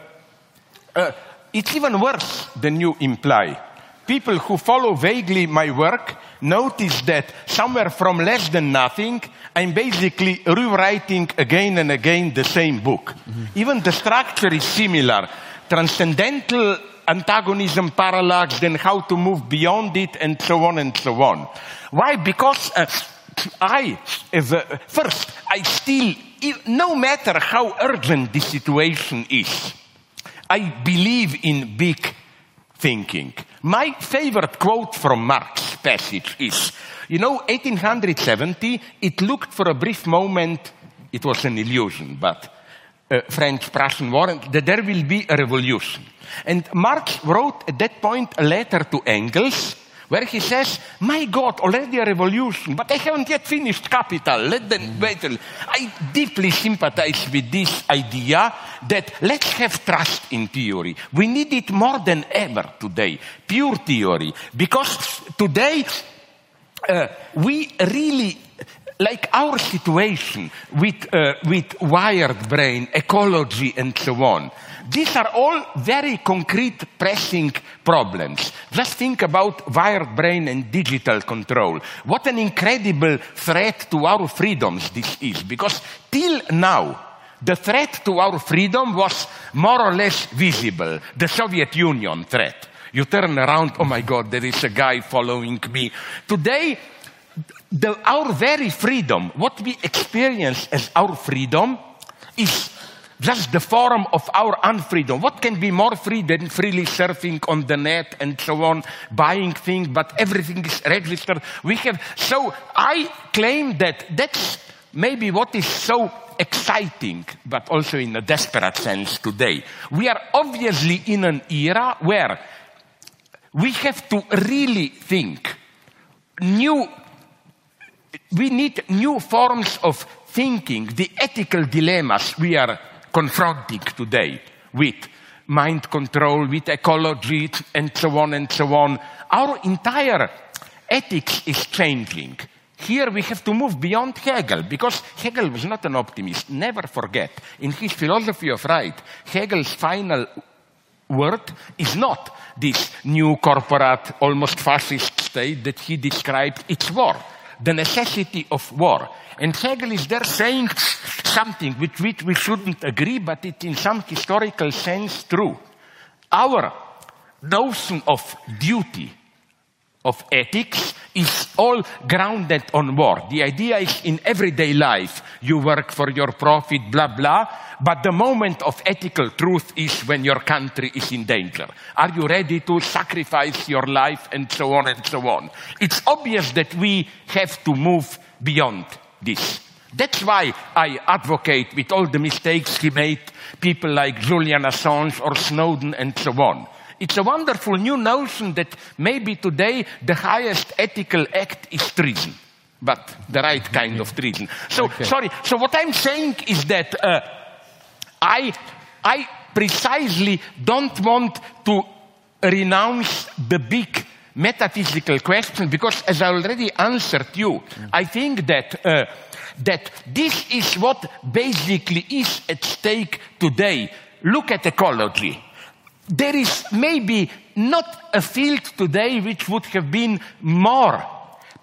uh, it's even worse than you imply. People who follow vaguely my work notice that somewhere from less than nothing, I'm basically rewriting again and again the same book. Even the structure is similar. Transcendental antagonism, parallax, then how to move beyond it, and so on and so on. Why? Because uh, I, a, first, I still, no matter how urgent the situation is, I believe in big thinking. My favorite quote from Marx's passage is, you know, 1870, it looked for a brief moment, it was an illusion, but uh, French-Prussian War, that there will be a revolution. And Marx wrote at that point a letter to Engels, where he says, My God, already a revolution, but I haven't yet finished Capital. Let them wait. a li-" I deeply sympathize with this idea that let's have trust in theory. We need it more than ever today. Pure theory. Because today, uh, we really like our situation with, uh, with wired brain, ecology, and so on. These are all very concrete, pressing problems. Just think about wired brain and digital control. What an incredible threat to our freedoms this is, because till now, the threat to our freedom was more or less visible. The Soviet Union threat. You turn around, oh my God, there is a guy following me. Today, the, our very freedom, what we experience as our freedom, is just the form of our unfreedom. What can be more free than freely surfing on the net and so on, buying things, but everything is registered. We have, so I claim that that's maybe what is so exciting, but also in a desperate sense today. We are obviously in an era where we have to really think new, we need new forms of thinking, the ethical dilemmas we are confronting today with mind control, with ecology, and so on and so on. Our entire ethics is changing. Here we have to move beyond Hegel because Hegel was not an optimist. Never forget, in his philosophy of right, Hegel's final word is not this new corporate, almost fascist state that he described. It's war, the necessity of war. And Hegel is there saying something with which we shouldn't agree, but it's in some historical sense true. Our notion of duty of ethics is all grounded on war. The idea is in everyday life, you work for your profit, blah, blah, but the moment of ethical truth is when your country is in danger. Are you ready to sacrifice your life and so on and so on? It's obvious that we have to move beyond this. That's why I advocate with all the mistakes he made, people like Julian Assange or Snowden and so on. It's a wonderful new notion that maybe today the highest ethical act is treason, but the right kind of treason. So, Okay. sorry. So what I'm saying is that uh, I, I precisely don't want to renounce the big metaphysical question because, as I already answered you, I think that. Uh, that this is what basically is at stake today. Look at ecology there is maybe not a field today which would have been more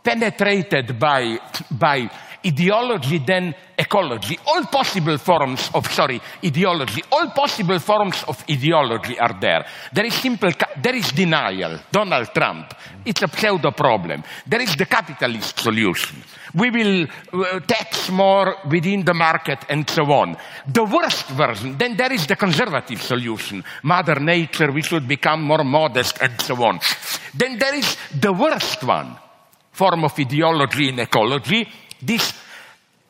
penetrated by, by ideology than ecology. All possible forms of, sorry, ideology, all possible forms of ideology are there. There is simple, there is denial. Donald Trump. It's a pseudo problem. There is the capitalist solution. We will uh, tax more within the market and so on. The worst version, then there is the conservative solution. Mother nature, we should become more modest and so on. Then there is the worst one form of ideology in ecology, this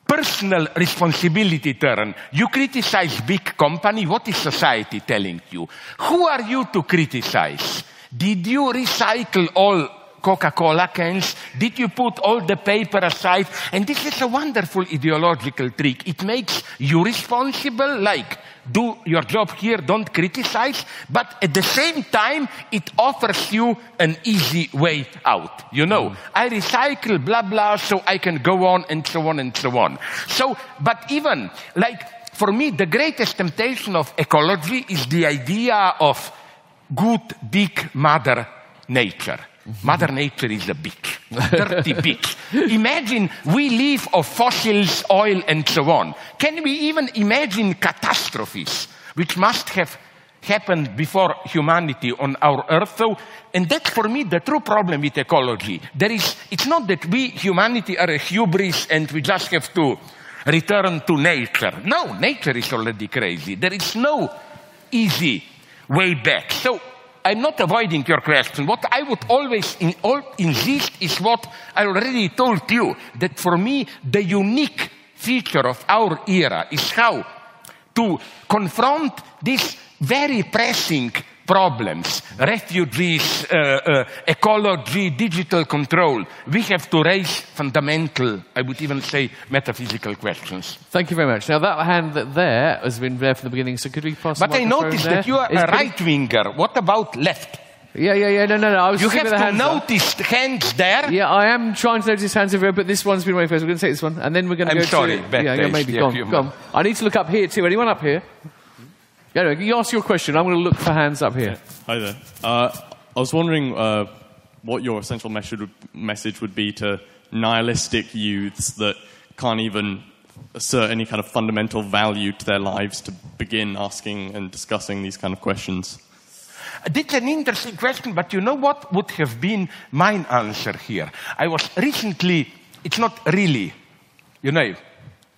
personal responsibility turn. You criticize big company, what is society telling you? Who are you to criticize? Did you recycle all Coca-Cola cans? Did you put all the paper aside? And this is a wonderful ideological trick. It makes you responsible, like do your job here, don't criticize, but at the same time, it offers you an easy way out. You know, mm. I recycle, blah, blah, so I can go on and so on and so on. So, but even, like, for me, the greatest temptation of ecology is the idea of good, big mother nature. Mother Nature is a bitch, dirty bitch. Imagine we live of fossils, oil, and so on. Can we even imagine catastrophes which must have happened before humanity on our earth? So, and that's for me the true problem with ecology. There is, it's not that we, humanity, are a hubris and we just have to return to nature. No, nature is already crazy. There is no easy way back. So I'm not avoiding your question. What I would always in, all, insist is what I already told you that for me, the unique feature of our era is how to confront this very pressing problems refugees, uh, uh, ecology, digital control. We have to raise fundamental, I would even say, metaphysical questions. Thank you very much. Now, that hand that there has been there from the beginning, so could we pass But I noticed that you are a right winger. What about left? Yeah, yeah, yeah. No, no, no. I was You have to the hands up. notice hands there. Yeah, I am trying to notice hands everywhere, but this one's been away first. We're going to take this one, and then we're going to I'm go sorry, to... bad yeah, yeah, taste, maybe. yeah, Go on, go on. I need to look up here, too. Anyone up here? Yeah, you ask your question. I'm going to look for hands up here. Hi there. Uh, I was wondering uh, what your essential message would, message would be to nihilistic youths that can't even assert any kind of fundamental value to their lives to begin asking and discussing these kind of questions. That's an interesting question, but you know what would have been my answer here? I was recently, it's not really, you know,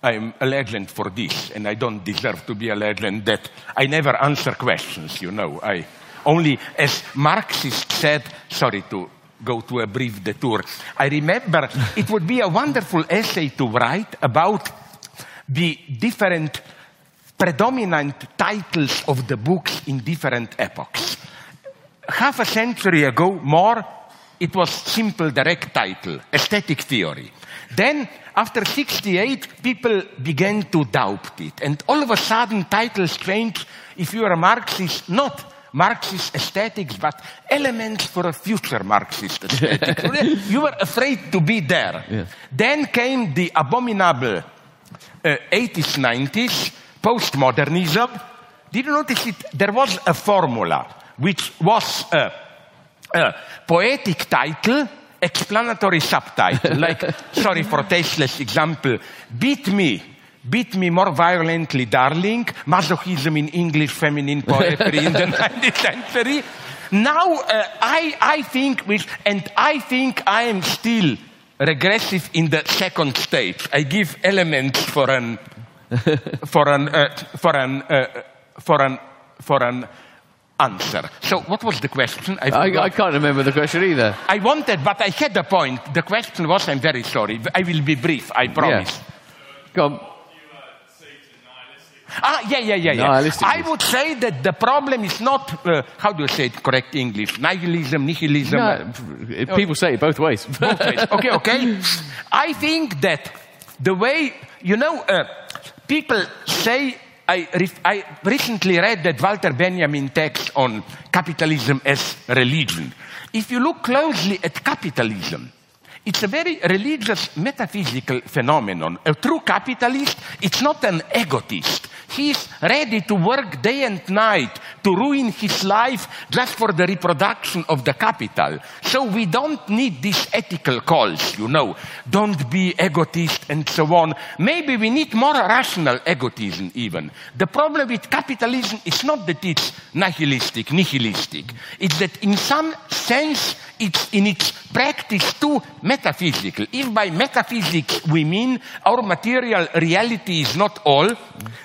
I'm a legend for this, and I don't deserve to be a legend that I never answer questions, you know. I only, as Marxist said, sorry to go to a brief detour. I remember it would be a wonderful essay to write about the different predominant titles of the books in different epochs. Half a century ago, more, it was simple direct title, aesthetic theory. Then, after 68, people began to doubt it. And all of a sudden, titles changed. If you are a Marxist, not Marxist aesthetics, but elements for a future Marxist aesthetics. you were afraid to be there. Yeah. Then came the abominable uh, 80s, 90s, postmodernism. Did you notice it? There was a formula which was a, a poetic title, explanatory subtitle. like, sorry for tasteless example, beat me. Beat me more violently, darling. Masochism in English feminine poetry in the 19th century. Now, uh, I, I think, which, and I think I am still regressive in the second stage. I give elements for an, for an, uh, for an, uh, for an, for an answer. So, what was the question? I, forgot. I can't remember the question either. I wanted, but I had a point. The question was, I'm very sorry. I will be brief, I promise. Go on. Ah, yeah, yeah, yeah, yeah. I would say that the problem is not, uh, how do you say it correct English? Nihilism, nihilism. No, people say it both ways. Both ways. Okay, okay. I think that the way, you know, uh, people say, I, I recently read that Walter Benjamin text on capitalism as religion. If you look closely at capitalism, it's a very religious metaphysical phenomenon. A true capitalist, it's not an egotist. He's ready to work day and night to ruin his life just for the reproduction of the capital. So we don't need these ethical calls, you know. Don't be egotist and so on. Maybe we need more rational egotism even. The problem with capitalism is not that it's nihilistic, nihilistic. It's that in some sense it's in its practice too metaphysical. If by metaphysics we mean our material reality is not all,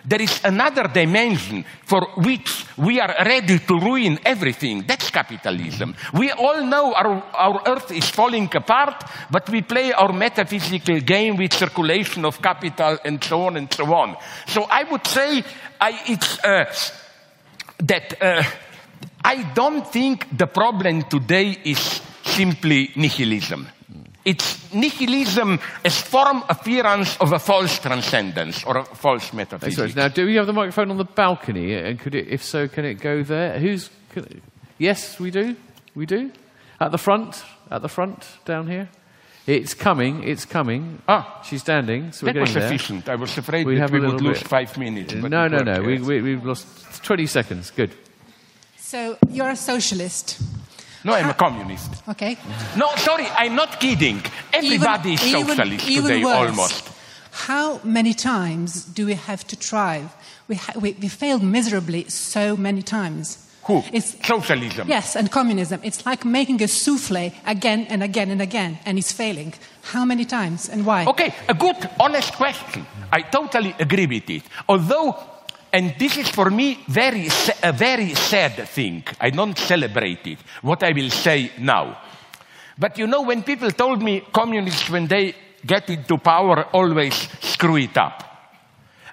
there is another dimension for which we are ready to ruin everything. That's capitalism. We all know our, our earth is falling apart, but we play our metaphysical game with circulation of capital and so on and so on. So I would say I, it's, uh, that uh, I don't think the problem today is simply nihilism. It's nihilism as form appearance of a false transcendence or a false Sorry, metaphysics. Now, do we have the microphone on the balcony? And could it, if so, can it go there? Who's? Yes, we do. We do. At the front. At the front down here. It's coming. It's coming. Ah. she's standing. So we're that was getting there. sufficient. I was afraid We that have a we would lose bit- five minutes. No, no, no. We, we, we've lost 20 seconds. Good. So you're a socialist, No, I'm a communist. okay? No, sorry, I'm not kidding. Everybody is Even- socialist even today, worse, almost. How many times do we have to try? We, ha- we, we failed miserably so many times. Who? It's, Socialism. yes, and communism. It's like making a souffle again and again and again, and it's failing. How many times and why? Okay, a good, honest question. I totally agree with it. Although, and this is for me very, a very sad thing. I don't celebrate it. What I will say now. But you know, when people told me communists, when they get into power, always screw it up.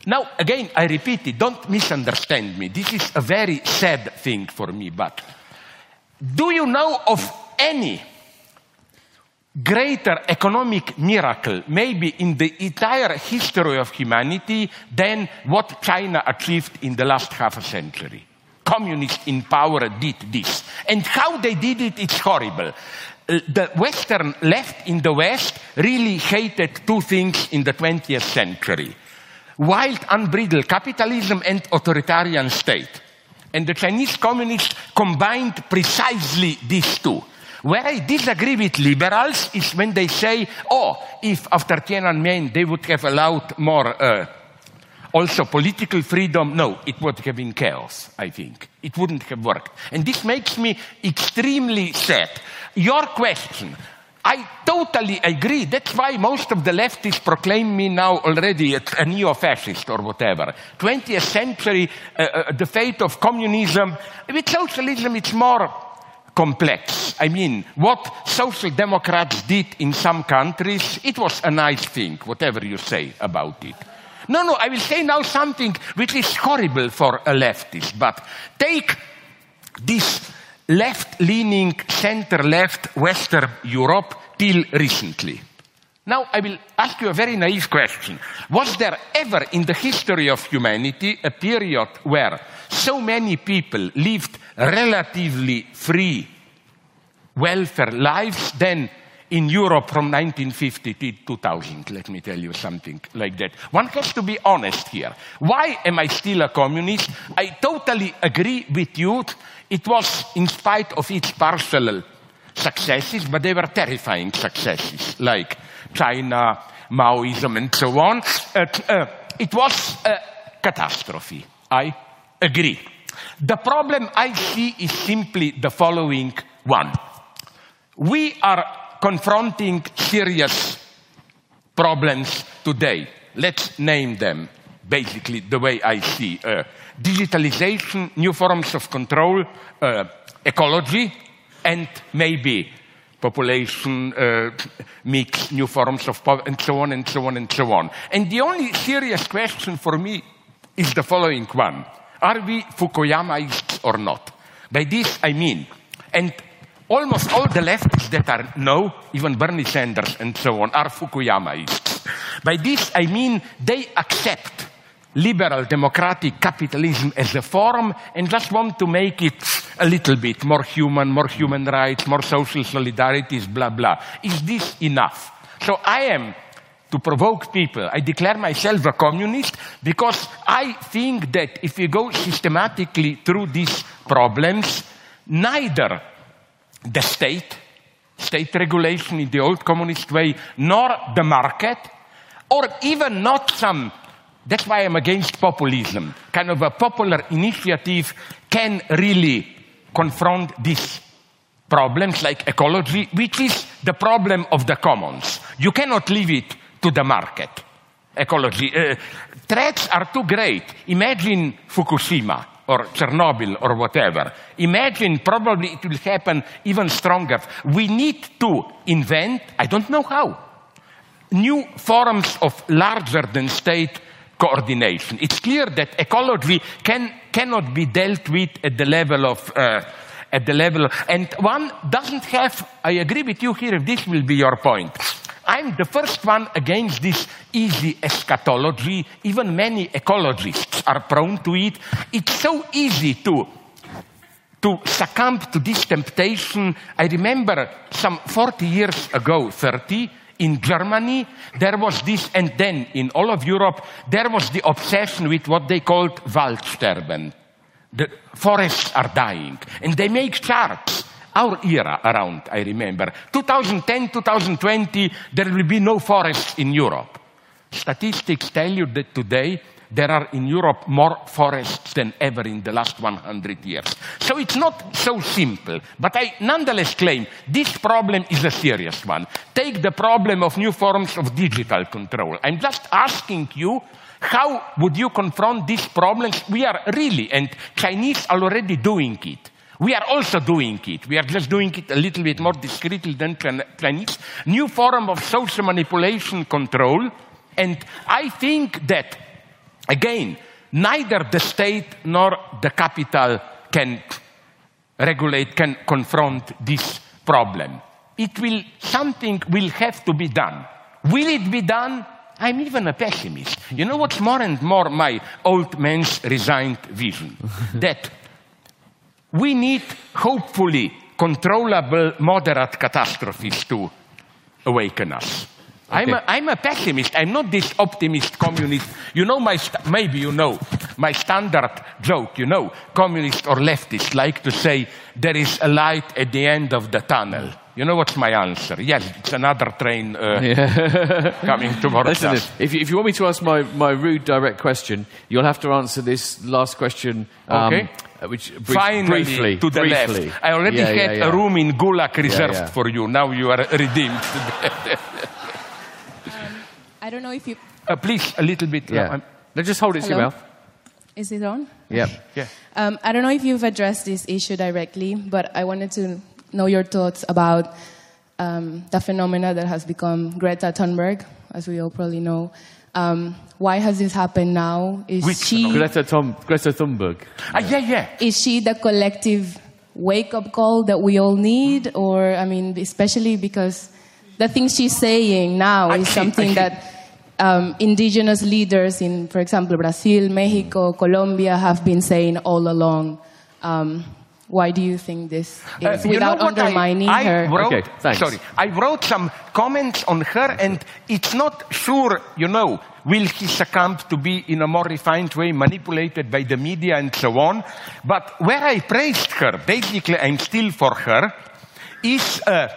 Now, again, I repeat it. Don't misunderstand me. This is a very sad thing for me. But do you know of any greater economic miracle, maybe in the entire history of humanity, than what China achieved in the last half a century. Communists in power did this. And how they did it, it's horrible. Uh, The Western left in the West really hated two things in the 20th century wild, unbridled capitalism and authoritarian state. And the Chinese communists combined precisely these two. Where I disagree with liberals is when they say, oh, if after Tiananmen they would have allowed more uh, also political freedom, no, it would have been chaos, I think. It wouldn't have worked. And this makes me extremely sad. Your question, I totally agree. That's why most of the leftists proclaim me now already a, a neo-fascist or whatever. 20th century, uh, uh, the fate of communism. With socialism, it's more complex. I mean, what social democrats did in some countries, it was a nice thing, whatever you say about it. No, no, I will say now something which is horrible for a leftist, but take this left leaning, center left Western Europe till recently. Now, I will ask you a very naive question. Was there ever in the history of humanity a period where so many people lived relatively free welfare lives then in Europe from 1950 to 2000? Let me tell you something like that. One has to be honest here. Why am I still a communist? I totally agree with you. It was in spite of its partial successes, but they were terrifying successes, like China, Maoism, and so on. Uh, uh, it was a catastrophe. I agree. The problem I see is simply the following one. We are confronting serious problems today. Let's name them basically the way I see. Uh, digitalization, new forms of control, uh, ecology, and maybe population uh, mix, new forms of poverty, and so on and so on and so on. And the only serious question for me is the following one. Are we Fukuyamaists or not? By this I mean, and almost all the leftists that are no, even Bernie Sanders and so on, are Fukuyamaists. By this I mean they accept liberal democratic capitalism as a form and just want to make it a little bit more human, more human rights, more social solidarities, blah, blah. Is this enough? So I am, to provoke people, I declare myself a communist because I think that if we go systematically through these problems, neither the state, state regulation in the old communist way, nor the market, or even not some that's why I'm against populism. Kind of a popular initiative can really confront these problems like ecology, which is the problem of the commons. You cannot leave it to the market. Ecology. Uh, threats are too great. Imagine Fukushima or Chernobyl or whatever. Imagine probably it will happen even stronger. We need to invent, I don't know how, new forms of larger than state coordination. It's clear that ecology can, cannot be dealt with at the level of uh, at the level, and one doesn't have. I agree with you here. If this will be your point, I'm the first one against this easy eschatology. Even many ecologists are prone to it. It's so easy to to succumb to this temptation. I remember some 40 years ago, 30, in Germany, there was this, and then in all of Europe, there was the obsession with what they called Waldsterben. The forests are dying. And they make charts. Our era around, I remember. 2010, 2020, there will be no forests in Europe. Statistics tell you that today there are in Europe more forests than ever in the last 100 years. So it's not so simple, but I nonetheless claim this problem is a serious one. Take the problem of new forms of digital control. I'm just asking you, how would you confront these problems? We are really, and Chinese are already doing it. We are also doing it. We are just doing it a little bit more discreetly than Chinese. New form of social manipulation control. And I think that Again, neither the state nor the capital can regulate, can confront this problem. It will, something will have to be done. Will it be done? I'm even a pessimist. You know what's more and more my old man's resigned vision? that we need, hopefully, controllable, moderate catastrophes to awaken us. Okay. I'm, a, I'm a pessimist. I'm not this optimist communist. You know, my maybe you know my standard joke, you know, communists or leftists like to say there is a light at the end of the tunnel. You know what's my answer? Yes, it's another train uh, yeah. coming tomorrow. Listen, if you, if you want me to ask my, my rude, direct question, you'll have to answer this last question. Um, okay. Uh, which brief, Finally, briefly, to the briefly. left. I already yeah, had yeah, yeah. a room in Gulag reserved for you. Now you are redeemed. I don't know if you. Uh, please, a little bit. Yeah. Uh, no, just hold it Hello? to your mouth. Is it on? Yep. Yeah. Um, I don't know if you've addressed this issue directly, but I wanted to know your thoughts about um, the phenomena that has become Greta Thunberg, as we all probably know. Um, why has this happened now? Is Which she Greta, Thun- Greta Thunberg. Ah, yeah, yeah. is she the collective wake up call that we all need? Or, I mean, especially because the things she's saying now I is see, I something see. that um, indigenous leaders in, for example, Brazil, Mexico, Colombia have been saying all along. Um, why do you think this is Uh, without know what I- undermining I, her? Wrote, Okay, thanks. Sorry, I wrote some comments on her, and it's not sure, you know, will she succumb to be in a more refined way manipulated by the media and so on. But where I praised her, basically, I'm still for her, is uh,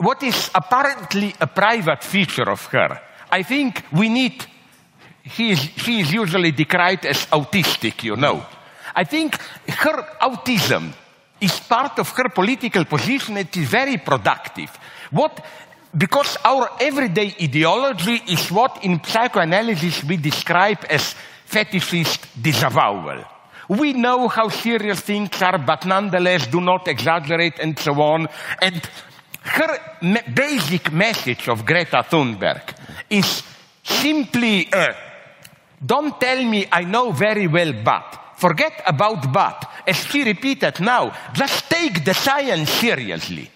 what is apparently a private feature of her. I think we need he is, she is usually decried as autistic, you know. I think her autism is part of her political position. It is very productive. What, because our everyday ideology is what in psychoanalysis we describe as fetishist disavowal. We know how serious things are, but nonetheless do not exaggerate and so on. And her me- basic message of Greta Thunberg is simply uh, don't tell me I know very well but. Forget about but. As she repeated now, just take the science seriously.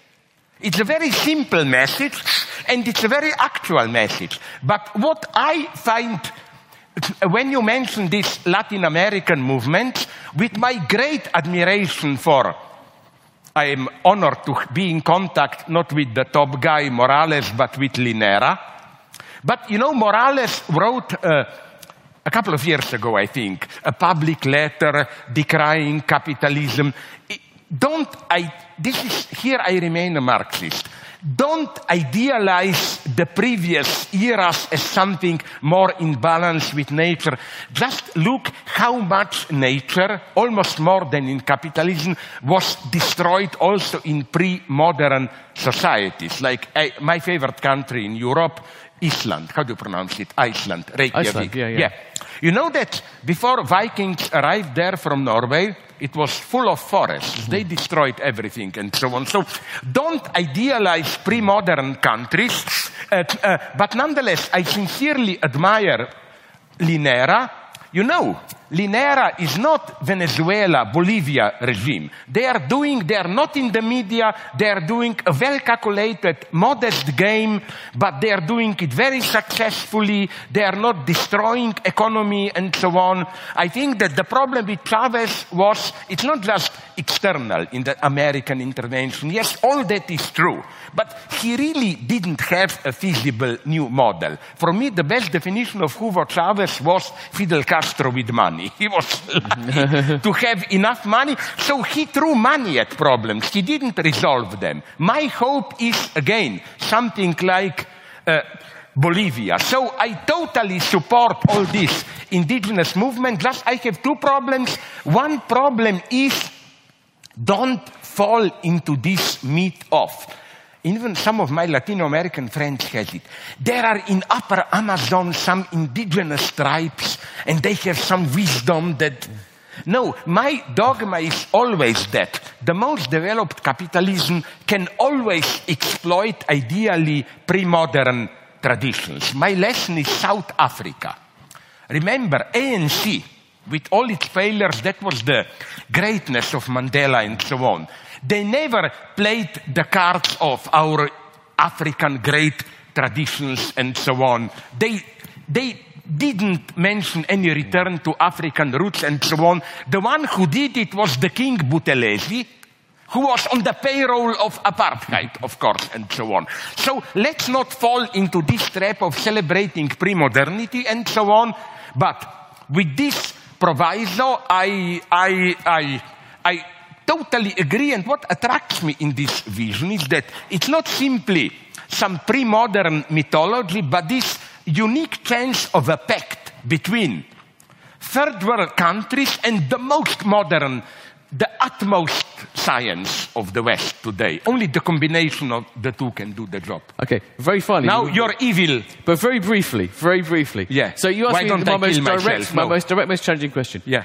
It's a very simple message and it's a very actual message. But what I find when you mention this Latin American movement, with my great admiration for I am honored to be in contact not with the top guy Morales, but with Linera. But you know, Morales wrote uh, a couple of years ago, I think, a public letter decrying capitalism. Don't I, this is, here I remain a Marxist. Don't idealize the previous eras as something more in balance with nature. Just look how much nature, almost more than in capitalism, was destroyed also in pre-modern societies. Like eh, my favorite country in Europe, Iceland. How do you pronounce it? Iceland. Reykjavik. Iceland, yeah, yeah. You know that before Vikings arrived there from Norway, it was full of forests. They destroyed everything and so on. So don't idealize pre-modern countries. Uh, uh, but nonetheless, I sincerely admire Linera. You know, Linera is not Venezuela, Bolivia regime. They are doing, they are not in the media, they are doing a well calculated, modest game, but they are doing it very successfully. They are not destroying economy and so on. I think that the problem with Chavez was, it's not just external in the American intervention. Yes, all that is true. But he really didn't have a feasible new model. For me, the best definition of Hugo Chavez was Fidel Castro with money. He was lucky to have enough money, so he threw money at problems. He didn't resolve them. My hope is, again, something like uh, Bolivia. So I totally support all this indigenous movement. Just I have two problems. One problem is don't fall into this myth of even some of my Latino American friends has it. There are in upper Amazon some indigenous tribes and they have some wisdom that no, my dogma is always that the most developed capitalism can always exploit ideally pre-modern traditions. My lesson is South Africa. Remember, ANC, with all its failures, that was the greatness of Mandela and so on. They never played the cards of our African great traditions and so on. They, they didn't mention any return to African roots and so on. The one who did it was the King Buthelezi, who was on the payroll of apartheid, of course, and so on. So let's not fall into this trap of celebrating pre-modernity and so on. But with this proviso, I, I, I, I totally agree. And what attracts me in this vision is that it's not simply some pre-modern mythology, but this unique chance of a pact between third world countries and the most modern, the utmost science of the West today. Only the combination of the two can do the job. Okay, very finally. Now you're evil. But very briefly, very briefly. Yeah. So you asked Why me my I most direct, myself? my most direct, most challenging question. Yeah.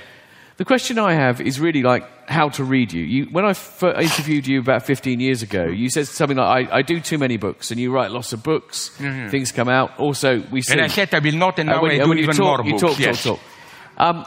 The question I have is really like how to read you. you when I first interviewed you about 15 years ago, you said something like, I, I do too many books, and you write lots of books, things come out. Also, we. Mm-hmm. And I said I will not, and now when, I do you even talk, more you books. talk, yes. talk, talk. Um,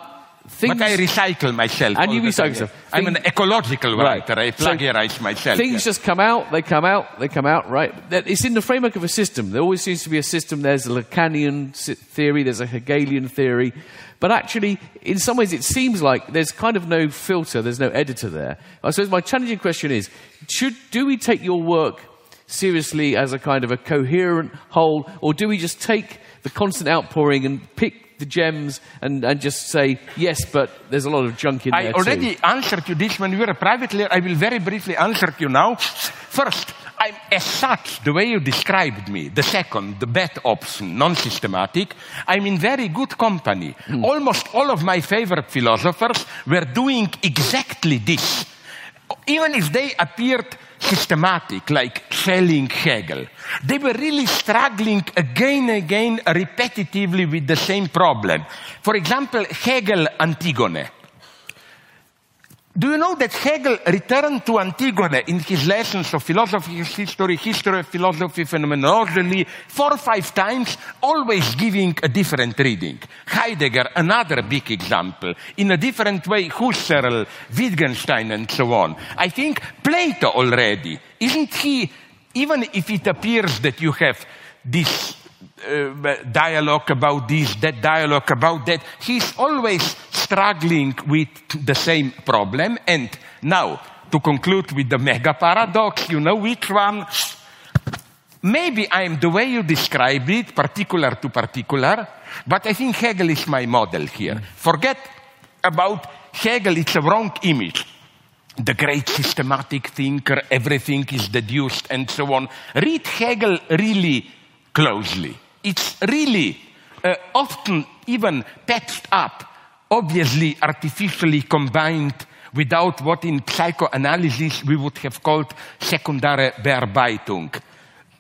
things, But I recycle myself. And you recycle yourself. I'm an ecological Right. writer. I So plagiarize myself. Things just come out, they come out, they come out, right? It's in the framework of a system. There always seems to be a system. There's a Lacanian theory, there's a Hegelian theory. But actually, in some ways, it seems like there's kind of no filter, there's no editor there. I suppose my challenging question is should, do we take your work seriously as a kind of a coherent whole, or do we just take the constant outpouring and pick the gems and, and just say, yes, but there's a lot of junk in I there too? I already answered you this when we were privately. I will very briefly answer you now. First, I'm as such, the way you described me, the second, the bad option, non-systematic, I'm in very good company. Hmm. Almost all of my favorite philosophers were doing exactly this. Even if they appeared systematic, like Schelling Hegel, they were really struggling again and again repetitively with the same problem. For example, Hegel Antigone. Do you know that Hegel returned to Antigone in his lessons of philosophy, history, history of philosophy, phenomenology, four or five times, always giving a different reading? Heidegger, another big example, in a different way, Husserl, Wittgenstein, and so on. I think Plato already, isn't he, even if it appears that you have this uh, dialogue about this, that dialogue about that. He's always struggling with the same problem. And now, to conclude with the mega paradox, you know which one? Maybe I'm the way you describe it, particular to particular, but I think Hegel is my model here. Forget about Hegel, it's a wrong image. The great systematic thinker, everything is deduced, and so on. Read Hegel really closely. It's really uh, often even patched up, obviously artificially combined without what in psychoanalysis we would have called secondary Bearbeitung.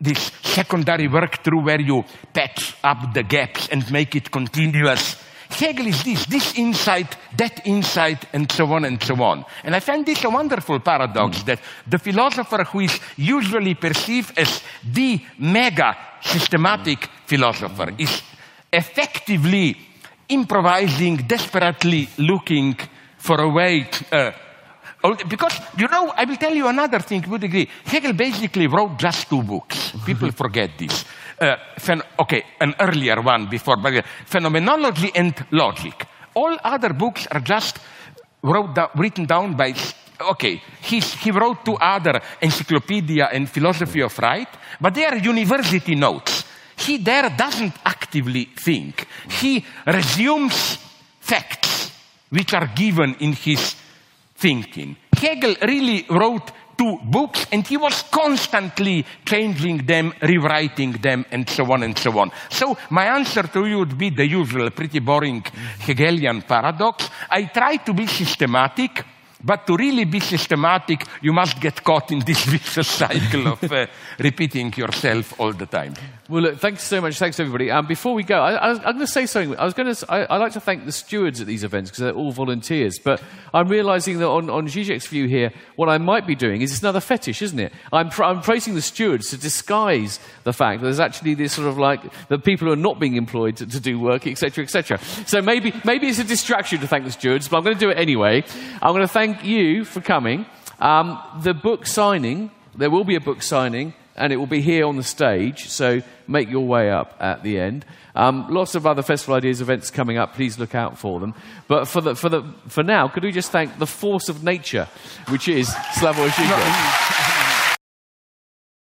This secondary work through where you patch up the gaps and make it continuous. Hegel is this, this insight, that insight, and so on and so on. And I find this a wonderful paradox that the philosopher who is usually perceived as the mega systematic philosopher is effectively improvising, desperately looking for a way. Uh, because, you know, I will tell you another thing you would agree. Hegel basically wrote just two books. People forget this. Uh, okay, an earlier one before, but uh, Phenomenology and Logic. All other books are just written down by okay, he's, he wrote two other encyclopedia and philosophy of right, but they are university notes. He there doesn't actively think. He resumes facts which are given in his thinking. Hegel really wrote two books and he was constantly changing them, rewriting them, and so on and so on. So my answer to you would be the usual, pretty boring Hegelian paradox. I try to be systematic. But to really be systematic, you must get caught in this vicious cycle of uh, repeating yourself all the time. Well, look, thanks so much. Thanks, everybody. Um, before we go, I, I'm going to say something. I was going to. I, like to thank the stewards at these events because they're all volunteers. But I'm realizing that on, on Zizek's view here, what I might be doing is it's another fetish, isn't it? I'm, I'm praising the stewards to disguise the fact that there's actually this sort of like the people who are not being employed to, to do work, etc., etc. So maybe maybe it's a distraction to thank the stewards, but I'm going to do it anyway. I'm going to thank you for coming. Um, the book signing, there will be a book signing and it will be here on the stage. So make your way up at the end. Um, lots of other festival ideas events coming up. Please look out for them. But for the for the for now, could we just thank the force of nature, which is Slavoj Žižek?